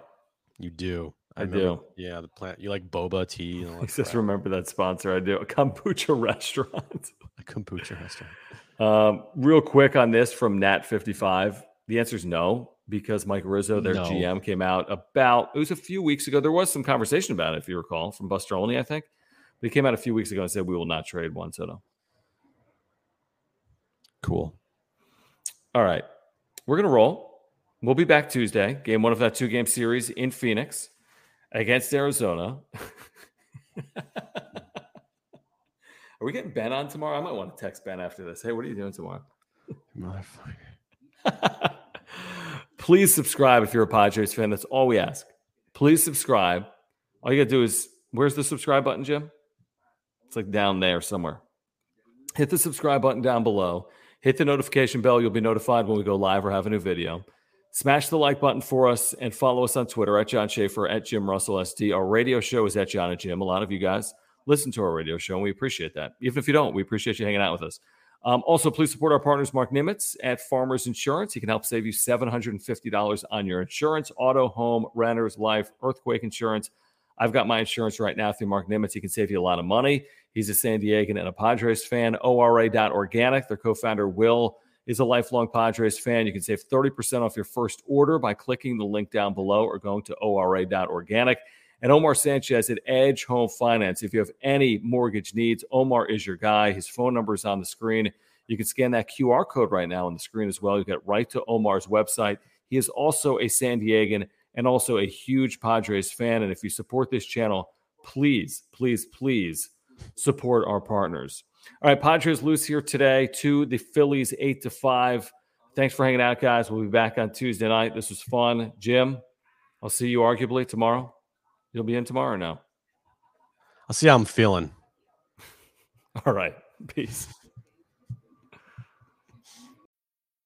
You do. I remember- do. Yeah, the plant. You like boba tea and all [LAUGHS] He that says, crap. remember that sponsor I do. A kombucha [LAUGHS] restaurant. a kombucha restaurant. Um, real quick on this from Nat55. The answer is no, because Mike Rizzo, their No. GM, came out about, it was a few weeks ago. There was some conversation about it, if you recall, from Buster Olney, I think. He came out a few weeks ago and said, we will not trade Juan Soto. Cool. All right. We're going to roll. We'll be back Tuesday, game one of that two game series in Phoenix against Arizona. [LAUGHS] Are we getting Ben on tomorrow? I might want to text Ben after this. Hey, what are you doing tomorrow? Motherfucker. [LAUGHS] Please subscribe if you're a Padres fan. That's all we ask. Please subscribe. All you got to do is where's the subscribe button, Jim? It's like down there somewhere. Hit the subscribe button down below. Hit the notification bell. You'll be notified when we go live or have a new video. Smash the like button for us and follow us on Twitter at John Schaefer, at Jim Russell SD. Our radio show is at John and Jim. A lot of you guys listen to our radio show, and we appreciate that. Even if you don't, we appreciate you hanging out with us. Um, also, please support our partners, Mark Nimitz at Farmers Insurance. He can help save you $750 on your insurance, auto, home, renters, life, earthquake insurance. I've got my insurance right now through Mark Nimitz. He can save you a lot of money. He's a San Diegan and a Padres fan. ORA.organic. Their co founder, Will, is a lifelong Padres fan. You can save 30% off your first order by clicking the link down below or going to ORA.organic. And Omar Sanchez at Edge Home Finance. If you have any mortgage needs, Omar is your guy. His phone number is on the screen. You can scan that QR code right now on the screen as well. You get right to Omar's website. He is also a San Diegan and also a huge Padres fan. And if you support this channel, please, please, please support our partners. All right, Padres lose here today to the Phillies, eight to five. Thanks for hanging out, guys. We'll be back on Tuesday night. This was fun. Jim, I'll see you arguably tomorrow. You'll be in tomorrow now. I'll see how I'm feeling. [LAUGHS] All right. Peace.